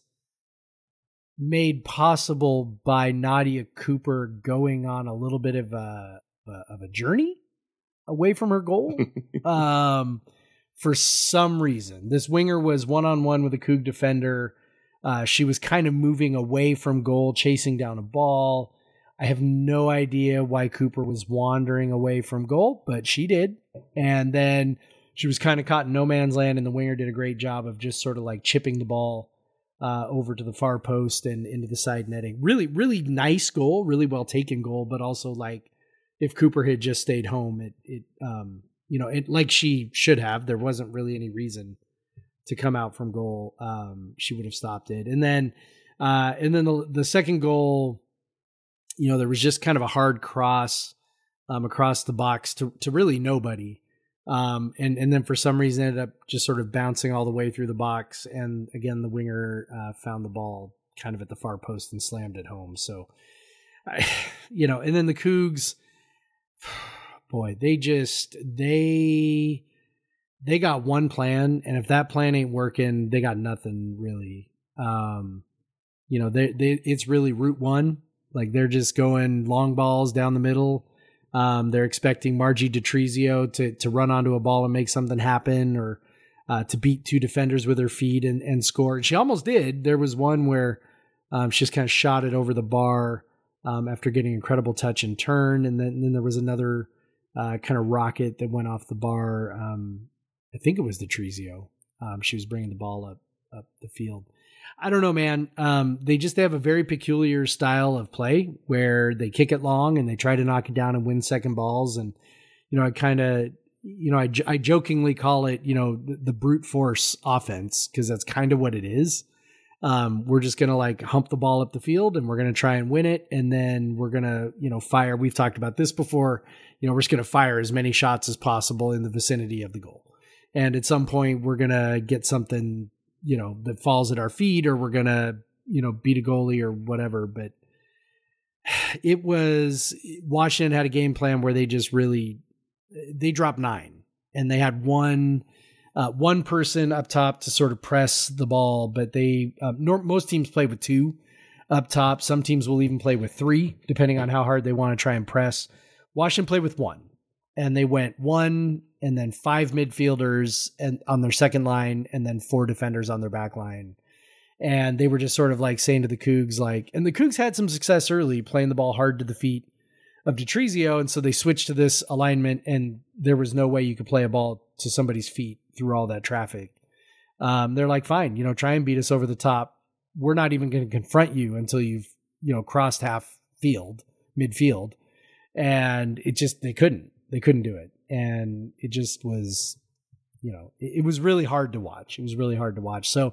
made possible by Nadia Cooper going on a little bit of a of a journey away from her goal. um, for some reason, this winger was one on one with a Coug defender. Uh, she was kind of moving away from goal, chasing down a ball. I have no idea why Cooper was wandering away from goal, but she did. And then she was kind of caught in no man's land, and the winger did a great job of just sort of like chipping the ball uh, over to the far post and into the side netting. Really, really nice goal, really well taken goal, but also like if Cooper had just stayed home, it it um you know it like she should have. There wasn't really any reason to come out from goal. Um, she would have stopped it, and then uh, and then the the second goal, you know, there was just kind of a hard cross um, across the box to to really nobody. Um, and and then for some reason ended up just sort of bouncing all the way through the box, and again the winger uh, found the ball kind of at the far post and slammed it home. So, I, you know, and then the Cougs, boy, they just they they got one plan, and if that plan ain't working, they got nothing really. Um, you know, they they it's really route one. Like they're just going long balls down the middle. Um, they're expecting Margie Detrizio to to run onto a ball and make something happen, or uh, to beat two defenders with her feet and, and score. And she almost did. There was one where um, she just kind of shot it over the bar um, after getting incredible touch and turn, and then, then there was another uh, kind of rocket that went off the bar. Um, I think it was Detrizio. Um, she was bringing the ball up up the field. I don't know, man. Um, they just have a very peculiar style of play where they kick it long and they try to knock it down and win second balls. And you know, I kind of, you know, I jokingly call it, you know, the, the brute force offense because that's kind of what it is. Um, we're just gonna like hump the ball up the field and we're gonna try and win it, and then we're gonna, you know, fire. We've talked about this before. You know, we're just gonna fire as many shots as possible in the vicinity of the goal. And at some point, we're gonna get something you know that falls at our feet or we're gonna you know beat a goalie or whatever but it was washington had a game plan where they just really they dropped nine and they had one uh, one person up top to sort of press the ball but they uh, nor- most teams play with two up top. Some teams will even play with three depending on how hard they want to try and press. Washington played with one and they went one and then five midfielders and on their second line and then four defenders on their back line. And they were just sort of like saying to the Cougs, like, and the Cougs had some success early playing the ball hard to the feet of Detrizio. And so they switched to this alignment and there was no way you could play a ball to somebody's feet through all that traffic. Um, they're like, fine, you know, try and beat us over the top. We're not even going to confront you until you've, you know, crossed half field, midfield. And it just, they couldn't they couldn't do it and it just was you know it, it, was really hard to watch. It was really hard to watch. So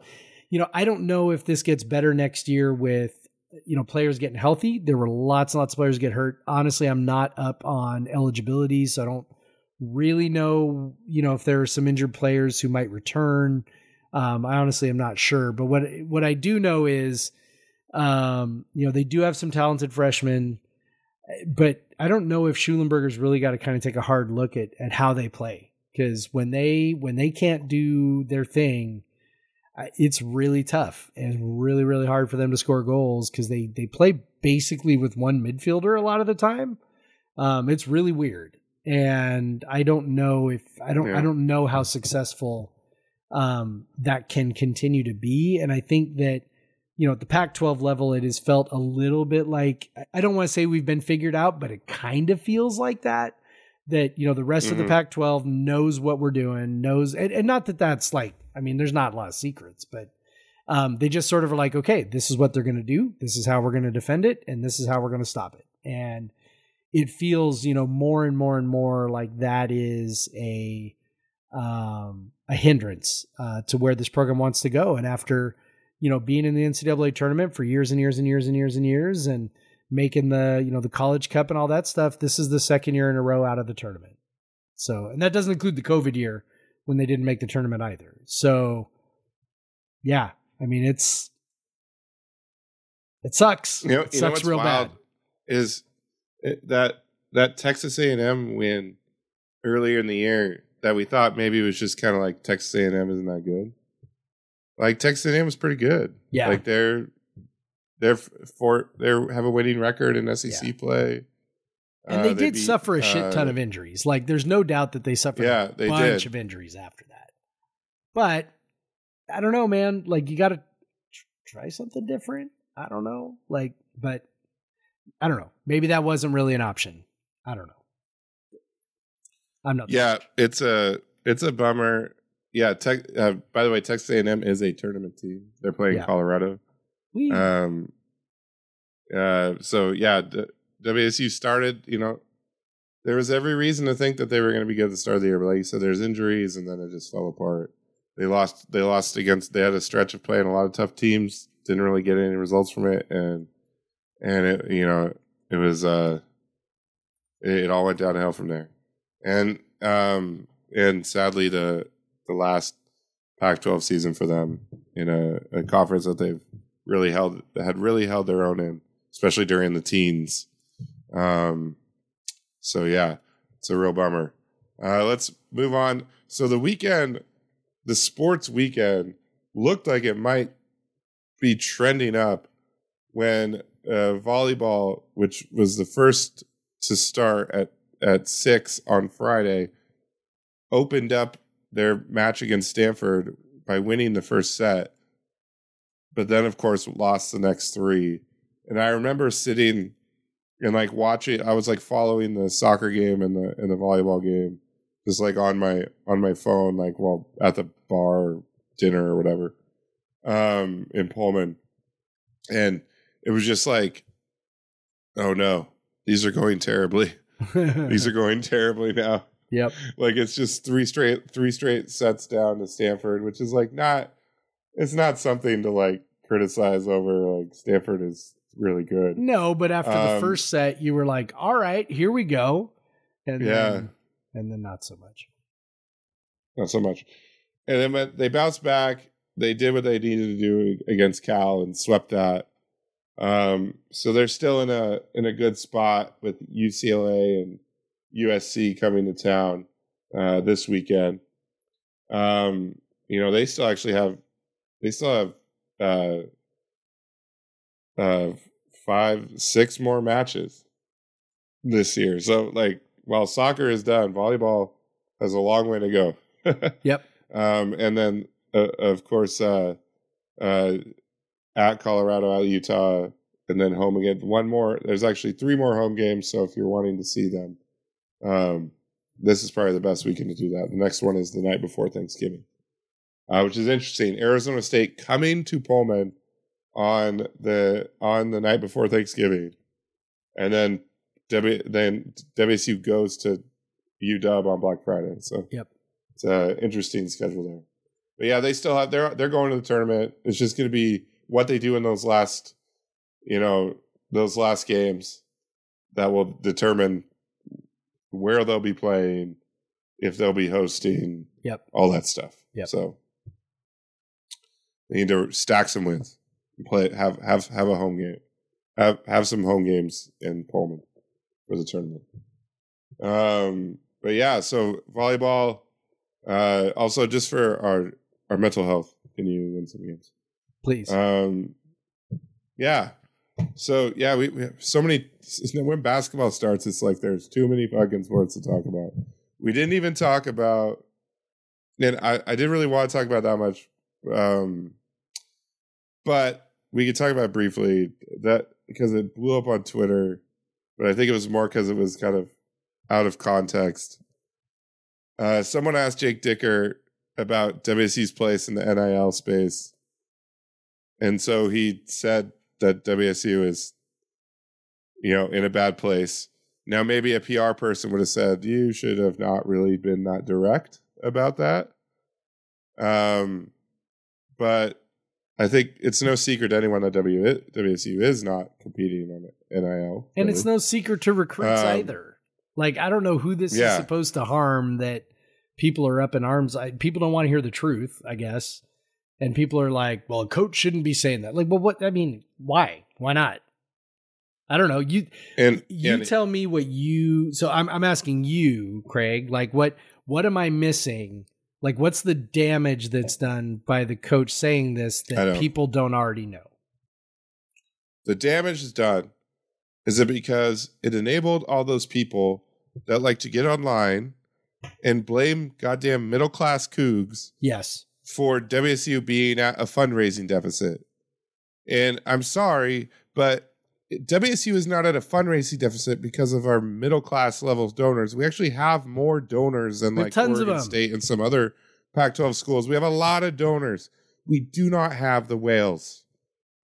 you know i don't know if this gets better next year with you know players getting healthy. There were lots and lots of players get hurt. Honestly i'm not up on eligibility so i don't really know you know if there are some injured players who might return. Um, i honestly am not sure. But what what i do know is um, you know they do have some talented freshmen but I don't know if Shulenberger's really got to kind of take a hard look at at how they play because when they when they can't do their thing, it's really tough and really really hard for them to score goals because they they play basically with one midfielder a lot of the time. Um, it's really weird, and I don't know if I don't Yeah. I don't know how successful um, that can continue to be, and I think that you know, at the Pac 12 level, it has felt a little bit like, I don't want to say we've been figured out, but it kind of feels like that. That, you know, the rest of the Mhm. Pac 12 knows what we're doing, knows, and, and not that that's like, I mean, there's not a lot of secrets, but um, they just sort of are like, okay, this is what they're going to do. This is how we're going to defend it. And this is how we're going to stop it. And it feels, you know, more and more and more like that is a, um, a hindrance uh, to where this program wants to go. And after, you know, being in the NCAA tournament for years and years and years and years and years and making the, you know, the college cup and all that stuff, this is the second year in a row out of the tournament. So, and that doesn't include the COVID year when they didn't make the tournament either. So, yeah, I mean, it's, it sucks. You know, it you sucks real bad. is it, that that Texas A&M win earlier in the year. that we thought maybe it was just kind of like Texas A and M isn't that good. Like Texas A and M was pretty good. Yeah. like they're they're for they have a winning record in SEC Yeah. play. And Uh, they did beat, suffer a shit ton uh, of injuries. Like, there's no doubt that they suffered Yeah, a they bunch did. of injuries after that. But I don't know, man. Like, you got to try something different. I don't know. Like, but I don't know. Maybe that wasn't really an option. I don't know. I'm not. Yeah, it's a it's a bummer. Yeah, tech, uh, by the way, Texas A and M is a tournament team. They're playing Yeah. Colorado. We, Um, uh, so yeah, the, WSU started. You know, there was every reason to think that they were going to be good at the start of the year, but like you said, there's injuries, and then it just fell apart. They lost. They lost against. They had a stretch of playing a lot of tough teams. Didn't really get any results from it, and and it you know it was uh it, it all went downhill from there, and um and sadly the the last Pac-12 season for them in a, a conference that they've really held had really held their own in, especially during the teens. Um, so yeah, it's a real bummer. Uh, let's move on. So the weekend, the sports weekend, looked like it might be trending up when uh, volleyball, which was the first to start at at six on Friday, opened up their match against Stanford by winning the first set, but then of course lost the next three. And I remember sitting and like watching. I was like following the soccer game and the and the volleyball game, just like on my on my phone, like while at the bar dinner or whatever, um, in Pullman, and it was just like, oh no, these are going terribly. these are going terribly now yep. like it's just three straight three straight sets down to Stanford, which is like not it's not something to like criticize over. Like Stanford is really good. No, but after the Um, first set, you were like, "All right, here we go," and Yeah. then, and then not so much. Not so much. And then when they bounced back, they did what they needed to do against Cal and swept that. Um, so they're still in a in a good spot with UCLA and USC coming to town uh, this weekend. Um, you know, they still actually have they still have uh, uh, five, six more matches this year. So, like, while soccer is done, volleyball has a long way to go. Yep. Um, and then, uh, of course, uh, uh, at Colorado, at Utah, and then home again. One more. There's actually three more home games. So if you're wanting to see them, um, this is probably the best weekend to do that. The next one is the night before Thanksgiving, uh, which is interesting. Arizona State coming to Pullman on the on the night before Thanksgiving, and then w, then WSU goes to UW on Black Friday. So Yep. it's an interesting schedule there. But yeah, they still have they're they're going to the tournament. It's just going to be what they do in those last, you know, those last games that will determine where they'll be playing, if they'll be hosting, Yep. all that stuff. Yep. So they need to stack some wins, play have have have a home game, have have some home games in Pullman for the tournament. Um, but yeah, so volleyball. Uh, also, just for our our mental health, can you win some games? Please. Um, yeah. So yeah, we, we have so many. When basketball starts, it's like there's too many fucking sports to talk about. We didn't even talk about, and I I didn't really want to talk about that much, um, but we could talk about briefly that because it blew up on Twitter, but I think it was more because it was kind of out of context. Uh, someone asked Jake Dickert about WSC's place in the NIL space. And so he said that WSU is, you know, in a bad place. Now, maybe a PR person would have said, you should have not really been that direct about that. Um, but I think it's no secret to anyone that W WSU is not competing on NIL. and it's no secret to recruits Um, either. Like I don't know who this yeah. is supposed to harm that people are up in arms. I, people don't want to hear the truth, I guess. And people are like, "Well, a coach shouldn't be saying that." Like, well, what? I mean, why? Why not? I don't know. You And you and tell me what you so I'm I'm asking you, Craig, like what what am I missing? Like what's the damage that's done by the coach saying this that don't- people don't already know? the damage is done. Is it because it enabled all those people that like to get online and blame goddamn middle class cougs Yes. for WSU being at a fundraising deficit? And I'm sorry, but WSU is not at a fundraising deficit because of our middle class level donors. We actually have more donors than like tons Oregon. State and some other Pac 12 schools. We have a lot of donors. We do not have the whales.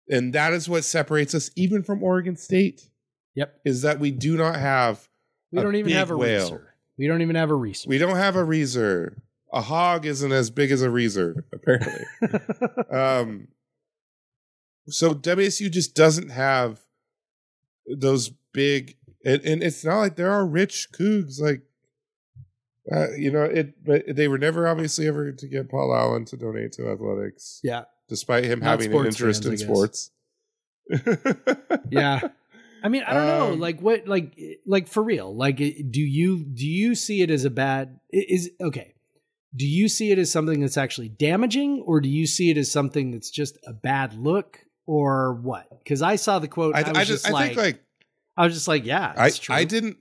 And that is what separates us even from Oregon State Yep. is that we do not have We don't even have a whale. Reser. We don't even have a Reser. we don't have a Reser. A hog isn't as big as a Reser, apparently. um so WSU just doesn't have those big and, and it's not like there are rich cougs like uh, you know it but they were never obviously ever to get Paul Allen to donate to athletics yeah. despite him Not having an interest fans, in sports Yeah. I mean, I don't know. Um, Like what like like for real. Like do you do you see it as a bad is okay. Do you see it as something that's actually damaging or do you see it as something that's just a bad look or what? Cuz I saw the quote I, I, was I just just I like, think like I was just like, yeah, I true. I didn't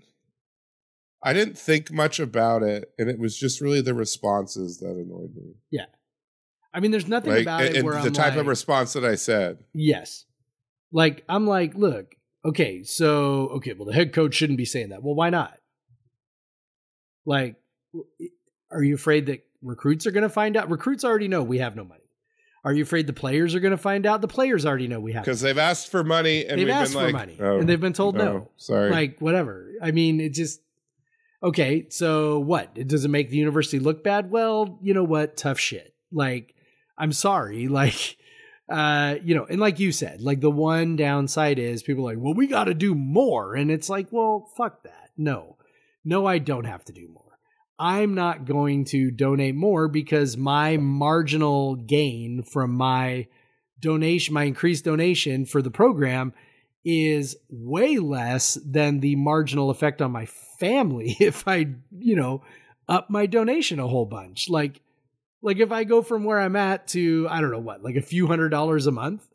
I didn't think much about it and it was just really the responses that annoyed me. Yeah, I mean, there's nothing Like about and, it where the I'm type like, of response that I said. Yes. Like I'm like, look, okay, so okay, well the head coach shouldn't be saying that. Well, why not? Like are you afraid that recruits are going to find out? Recruits already know we have no money. Are you afraid the players are going to find out? The players already know we have. Because they've asked for money and They've asked been for like, money oh, and they've been told no. Sorry. Like whatever. I mean, it just okay. So what? It does it make the university look bad? Well, you know what? Tough shit. Like I'm sorry. Like uh, you know, and like you said, like the one downside is people are like, well, we got to do more, and it's like, well, fuck that. No, no, I don't have to do more. I'm not going to donate more because my marginal gain from my donation, my increased donation for the program is way less than the marginal effect on my family if I, you know, up my donation a whole bunch. Like, like if I go from where I'm at to, I don't know what, like a few hundred dollars a month,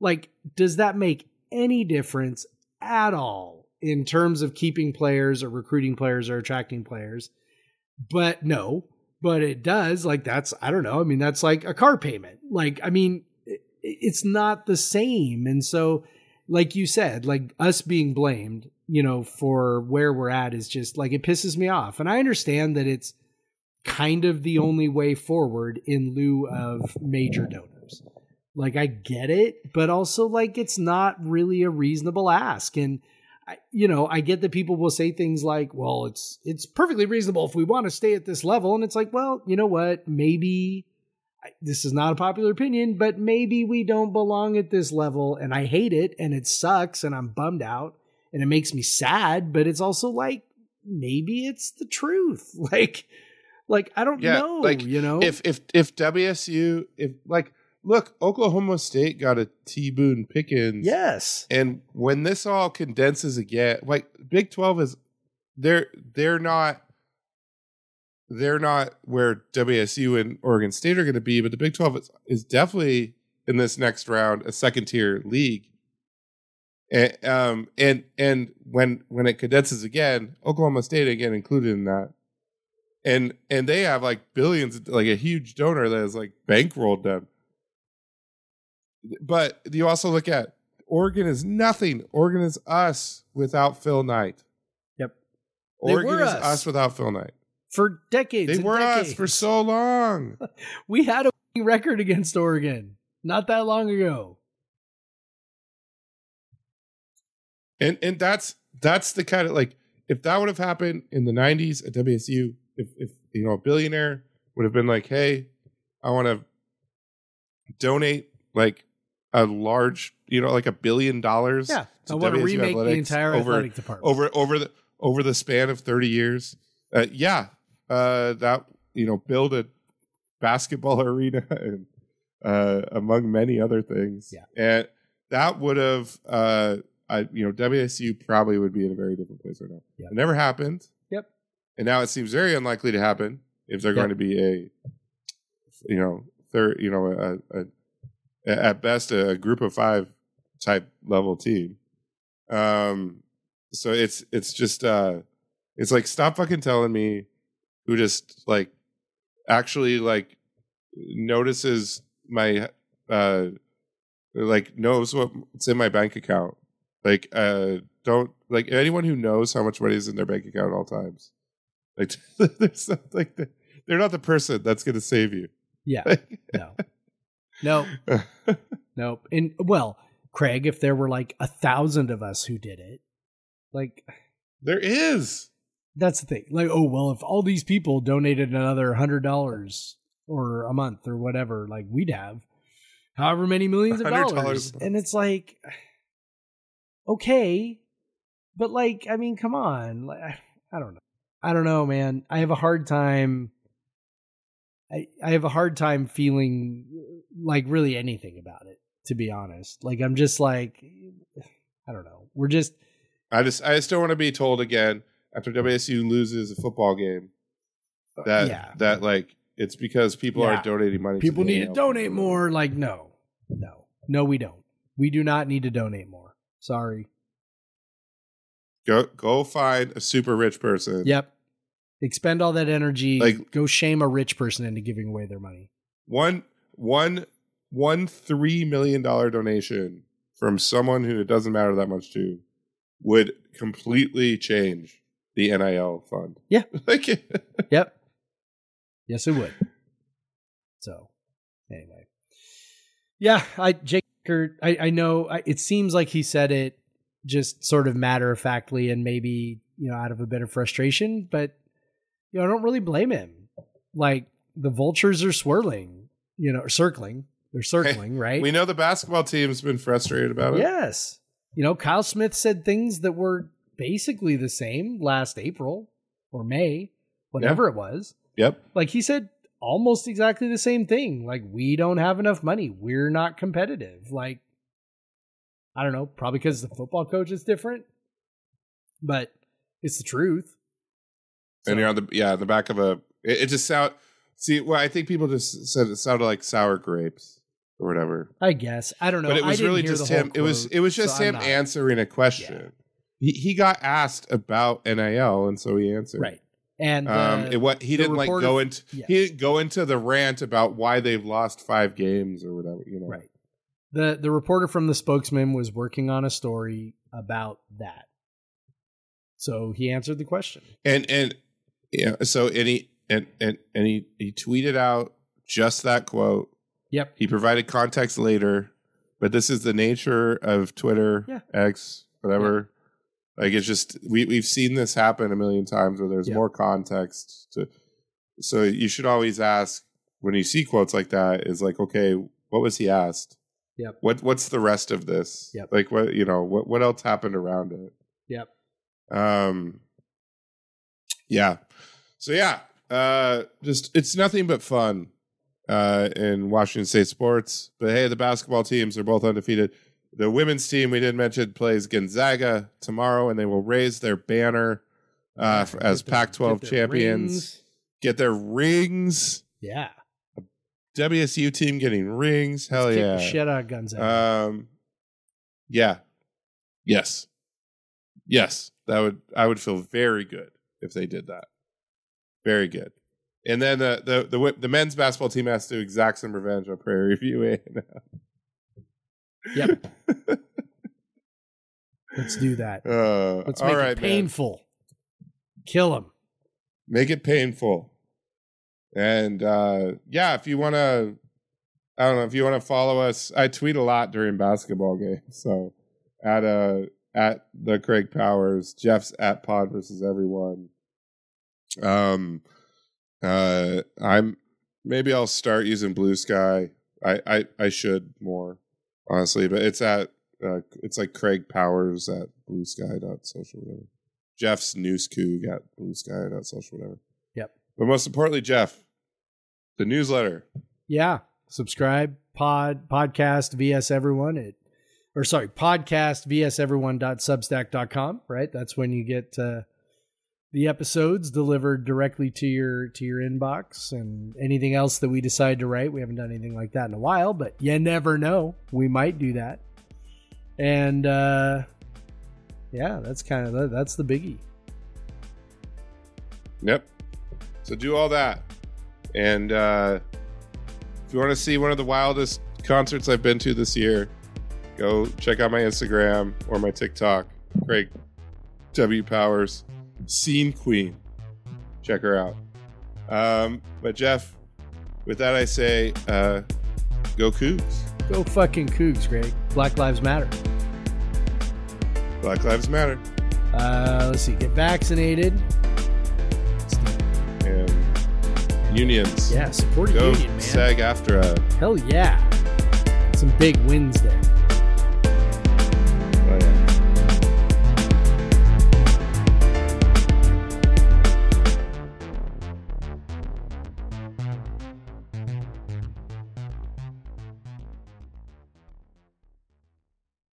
like, does that make any difference at all in terms of keeping players or recruiting players or attracting players? But no, but it does. Like, that's, I don't know. I mean, that's like a car payment. Like, I mean, it's not the same. And so, like you said, like us being blamed, you know, for where we're at is just like it pisses me off. And I understand that it's kind of the only way forward in lieu of major donors. Like I get it, but also like it's not really a reasonable ask. And I, you know, I get that people will say things like, "Well, it's it's perfectly reasonable if we want to stay at this level." And it's like, well, you know what? Maybe I- this is not a popular opinion, but maybe we don't belong at this level. And I hate it, and it sucks, and I'm bummed out, and it makes me sad. But it's also like maybe it's the truth. Like, like I don't Yeah, know. like, you know, if if if WSU if like look, Oklahoma State got a T Boone Pickens. yes, And when this all condenses again, like Big Twelve is they're they're not they're not where WSU and Oregon State are going to be, but the Big Twelve is, is definitely in this next round a second tier league. And um and and when when it condenses again, Oklahoma State again included in that. And and they have like billions, like a huge donor that has like bankrolled them. But you also look at Oregon is nothing. Oregon is us without Phil Knight. Yep. Oregon is us. us. without Phil Knight. for decades, They were decades. us for so long. We had a record against Oregon not that long ago. And and that's that's the kind of like if that would have happened in the 90s at WSU, if if you know a billionaire would have been like, "Hey, I want to donate like a large, you know, like a billion dollars Yeah, to I want to WSU remake the entire over athletic department. over over the over the span of 30 years uh, yeah uh that you know build a basketball arena and uh among many other things Yeah. and that would have uh I you know WSU probably would be in a very different place right now. Yep. It never happened. Yep. And now it seems very unlikely to happen if they're going to be a, you know, third, you know, a, a at best a group of five type level team. Um, so it's it's just uh, it's like stop fucking telling me who just like actually like notices my uh like knows what's in my bank account like uh don't like anyone who knows how much money is in their bank account at all times like there's not, like they're not the person that's going to save you Yeah. No. No. Nope. And well, Craig, if there were like a thousand of us who did it, like there is that's the thing. Like, oh well, if all these people donated another hundred dollars or a month or whatever, like we'd have however many millions of dollars. And it's like okay. But like, I mean, come on. Like, I- I don't know. I don't know, man. I have a hard time I, I have a hard time feeling like really anything about it, to be honest. Like I'm just like I don't know. We're just i just i just don't want to be told again after wsu loses a football game uh, that yeah. that like it's because people Yeah. are donating money people to need to donate more. Like, no, no, no, we don't. We do not need to donate more. Sorry. go go find a super rich person Yep. Expend all that energy. Like- go shame a rich person into giving away their money. one one one three million dollar donation from someone who it doesn't matter that much to would completely change the NIL fund. Yeah. like Yep. yes, it would. So, anyway, yeah, I Jake, I I know I, it seems like he said it just sort of matter of factly and maybe you know out of a bit of frustration, but you know I don't really blame him. Like the vultures are swirling, you know, circling. They're circling, right? we know the basketball team's been frustrated about it. Yes. You know, Kyle Smith said things that were basically the same last April or May, whatever it was. Yep. Like he said almost exactly the same thing. Like, we don't have enough money. We're not competitive. Like, I don't know, probably because the football coach is different, but it's the truth. And you're on the yeah, the back of a it, it just sound see well, I think people just said it sounded like sour grapes or whatever. I guess. I don't know. but it was really just the him. It was it was just so him answering a question. He he got asked about NIL and so he answered. Right. And Um, uh, it, what he didn't like go into Yes. he didn't go into the rant about why they've lost five games or whatever. You know, Right. The the reporter from the spokesman was working on a story about that. So he answered the question. And and yeah, so and he and and and he he tweeted out just that quote. Yep. He provided context later, but this is the nature of Twitter, Yeah. X, whatever. Like it's just we we've seen this happen a million times where there's Yeah. more context to. So you should always ask when you see quotes like that is like, okay, what was he asked? Yep. What what's the rest of this? Yep. Like what you know what what else happened around it? Yep. Um. Yeah. So yeah, uh, just it's nothing but fun uh, in Washington State sports. But hey, the basketball teams are both undefeated. The women's team we didn't mention plays Gonzaga tomorrow, and they will raise their banner uh, as their- Pac-12 get champions. rings. Get their rings. Yeah. WSU team getting rings. Hell Kick yeah! the shit out of Gonzaga. Um, yeah, yes, yes. That would I would feel very good if they did that. Very good. And then the the the, the men's basketball team has to exact some revenge on Prairie View. A&M. Yep. Let's do that. Uh, Let's make right, it man. painful. Kill him. Make it painful. And uh, yeah, if you want to, I don't know if you want to follow us. I tweet a lot during basketball games. So at uh at the Craig Powers, Jeff's at Pod versus Everyone. Um, uh, I'm maybe I'll start using Blue Sky. I I I should more honestly, but it's at uh, it's like Craig Powers at Blue Sky dot social whatever. Jeff's News Coog at Blue Sky dot social whatever. Yep. But most importantly, Jeff, the newsletter. Yeah. Subscribe, pod, podcast, VS everyone at or sorry, podcast vseveryone.substack.com, right? That's when you get uh, the episodes delivered directly to your to your inbox and anything else that we decide to write. We haven't done anything like that in a while, but you never know. We might do that. And uh yeah, that's kind of the, that's the biggie. Yep. So do all that. And uh, if you want to see one of the wildest concerts I've been to this year, go check out my Instagram or my TikTok. Craig W. Powers, Scene Queen. Check her out. Um, but Jeff, with that I say, uh, go Cougs. Go fucking Cougs, Greg. Black Lives Matter. Black Lives Matter. Uh, let's see. Get vaccinated. And unions. Yeah, support a Go union, man. SAG-AFTRA. Hell yeah. Some big wins there.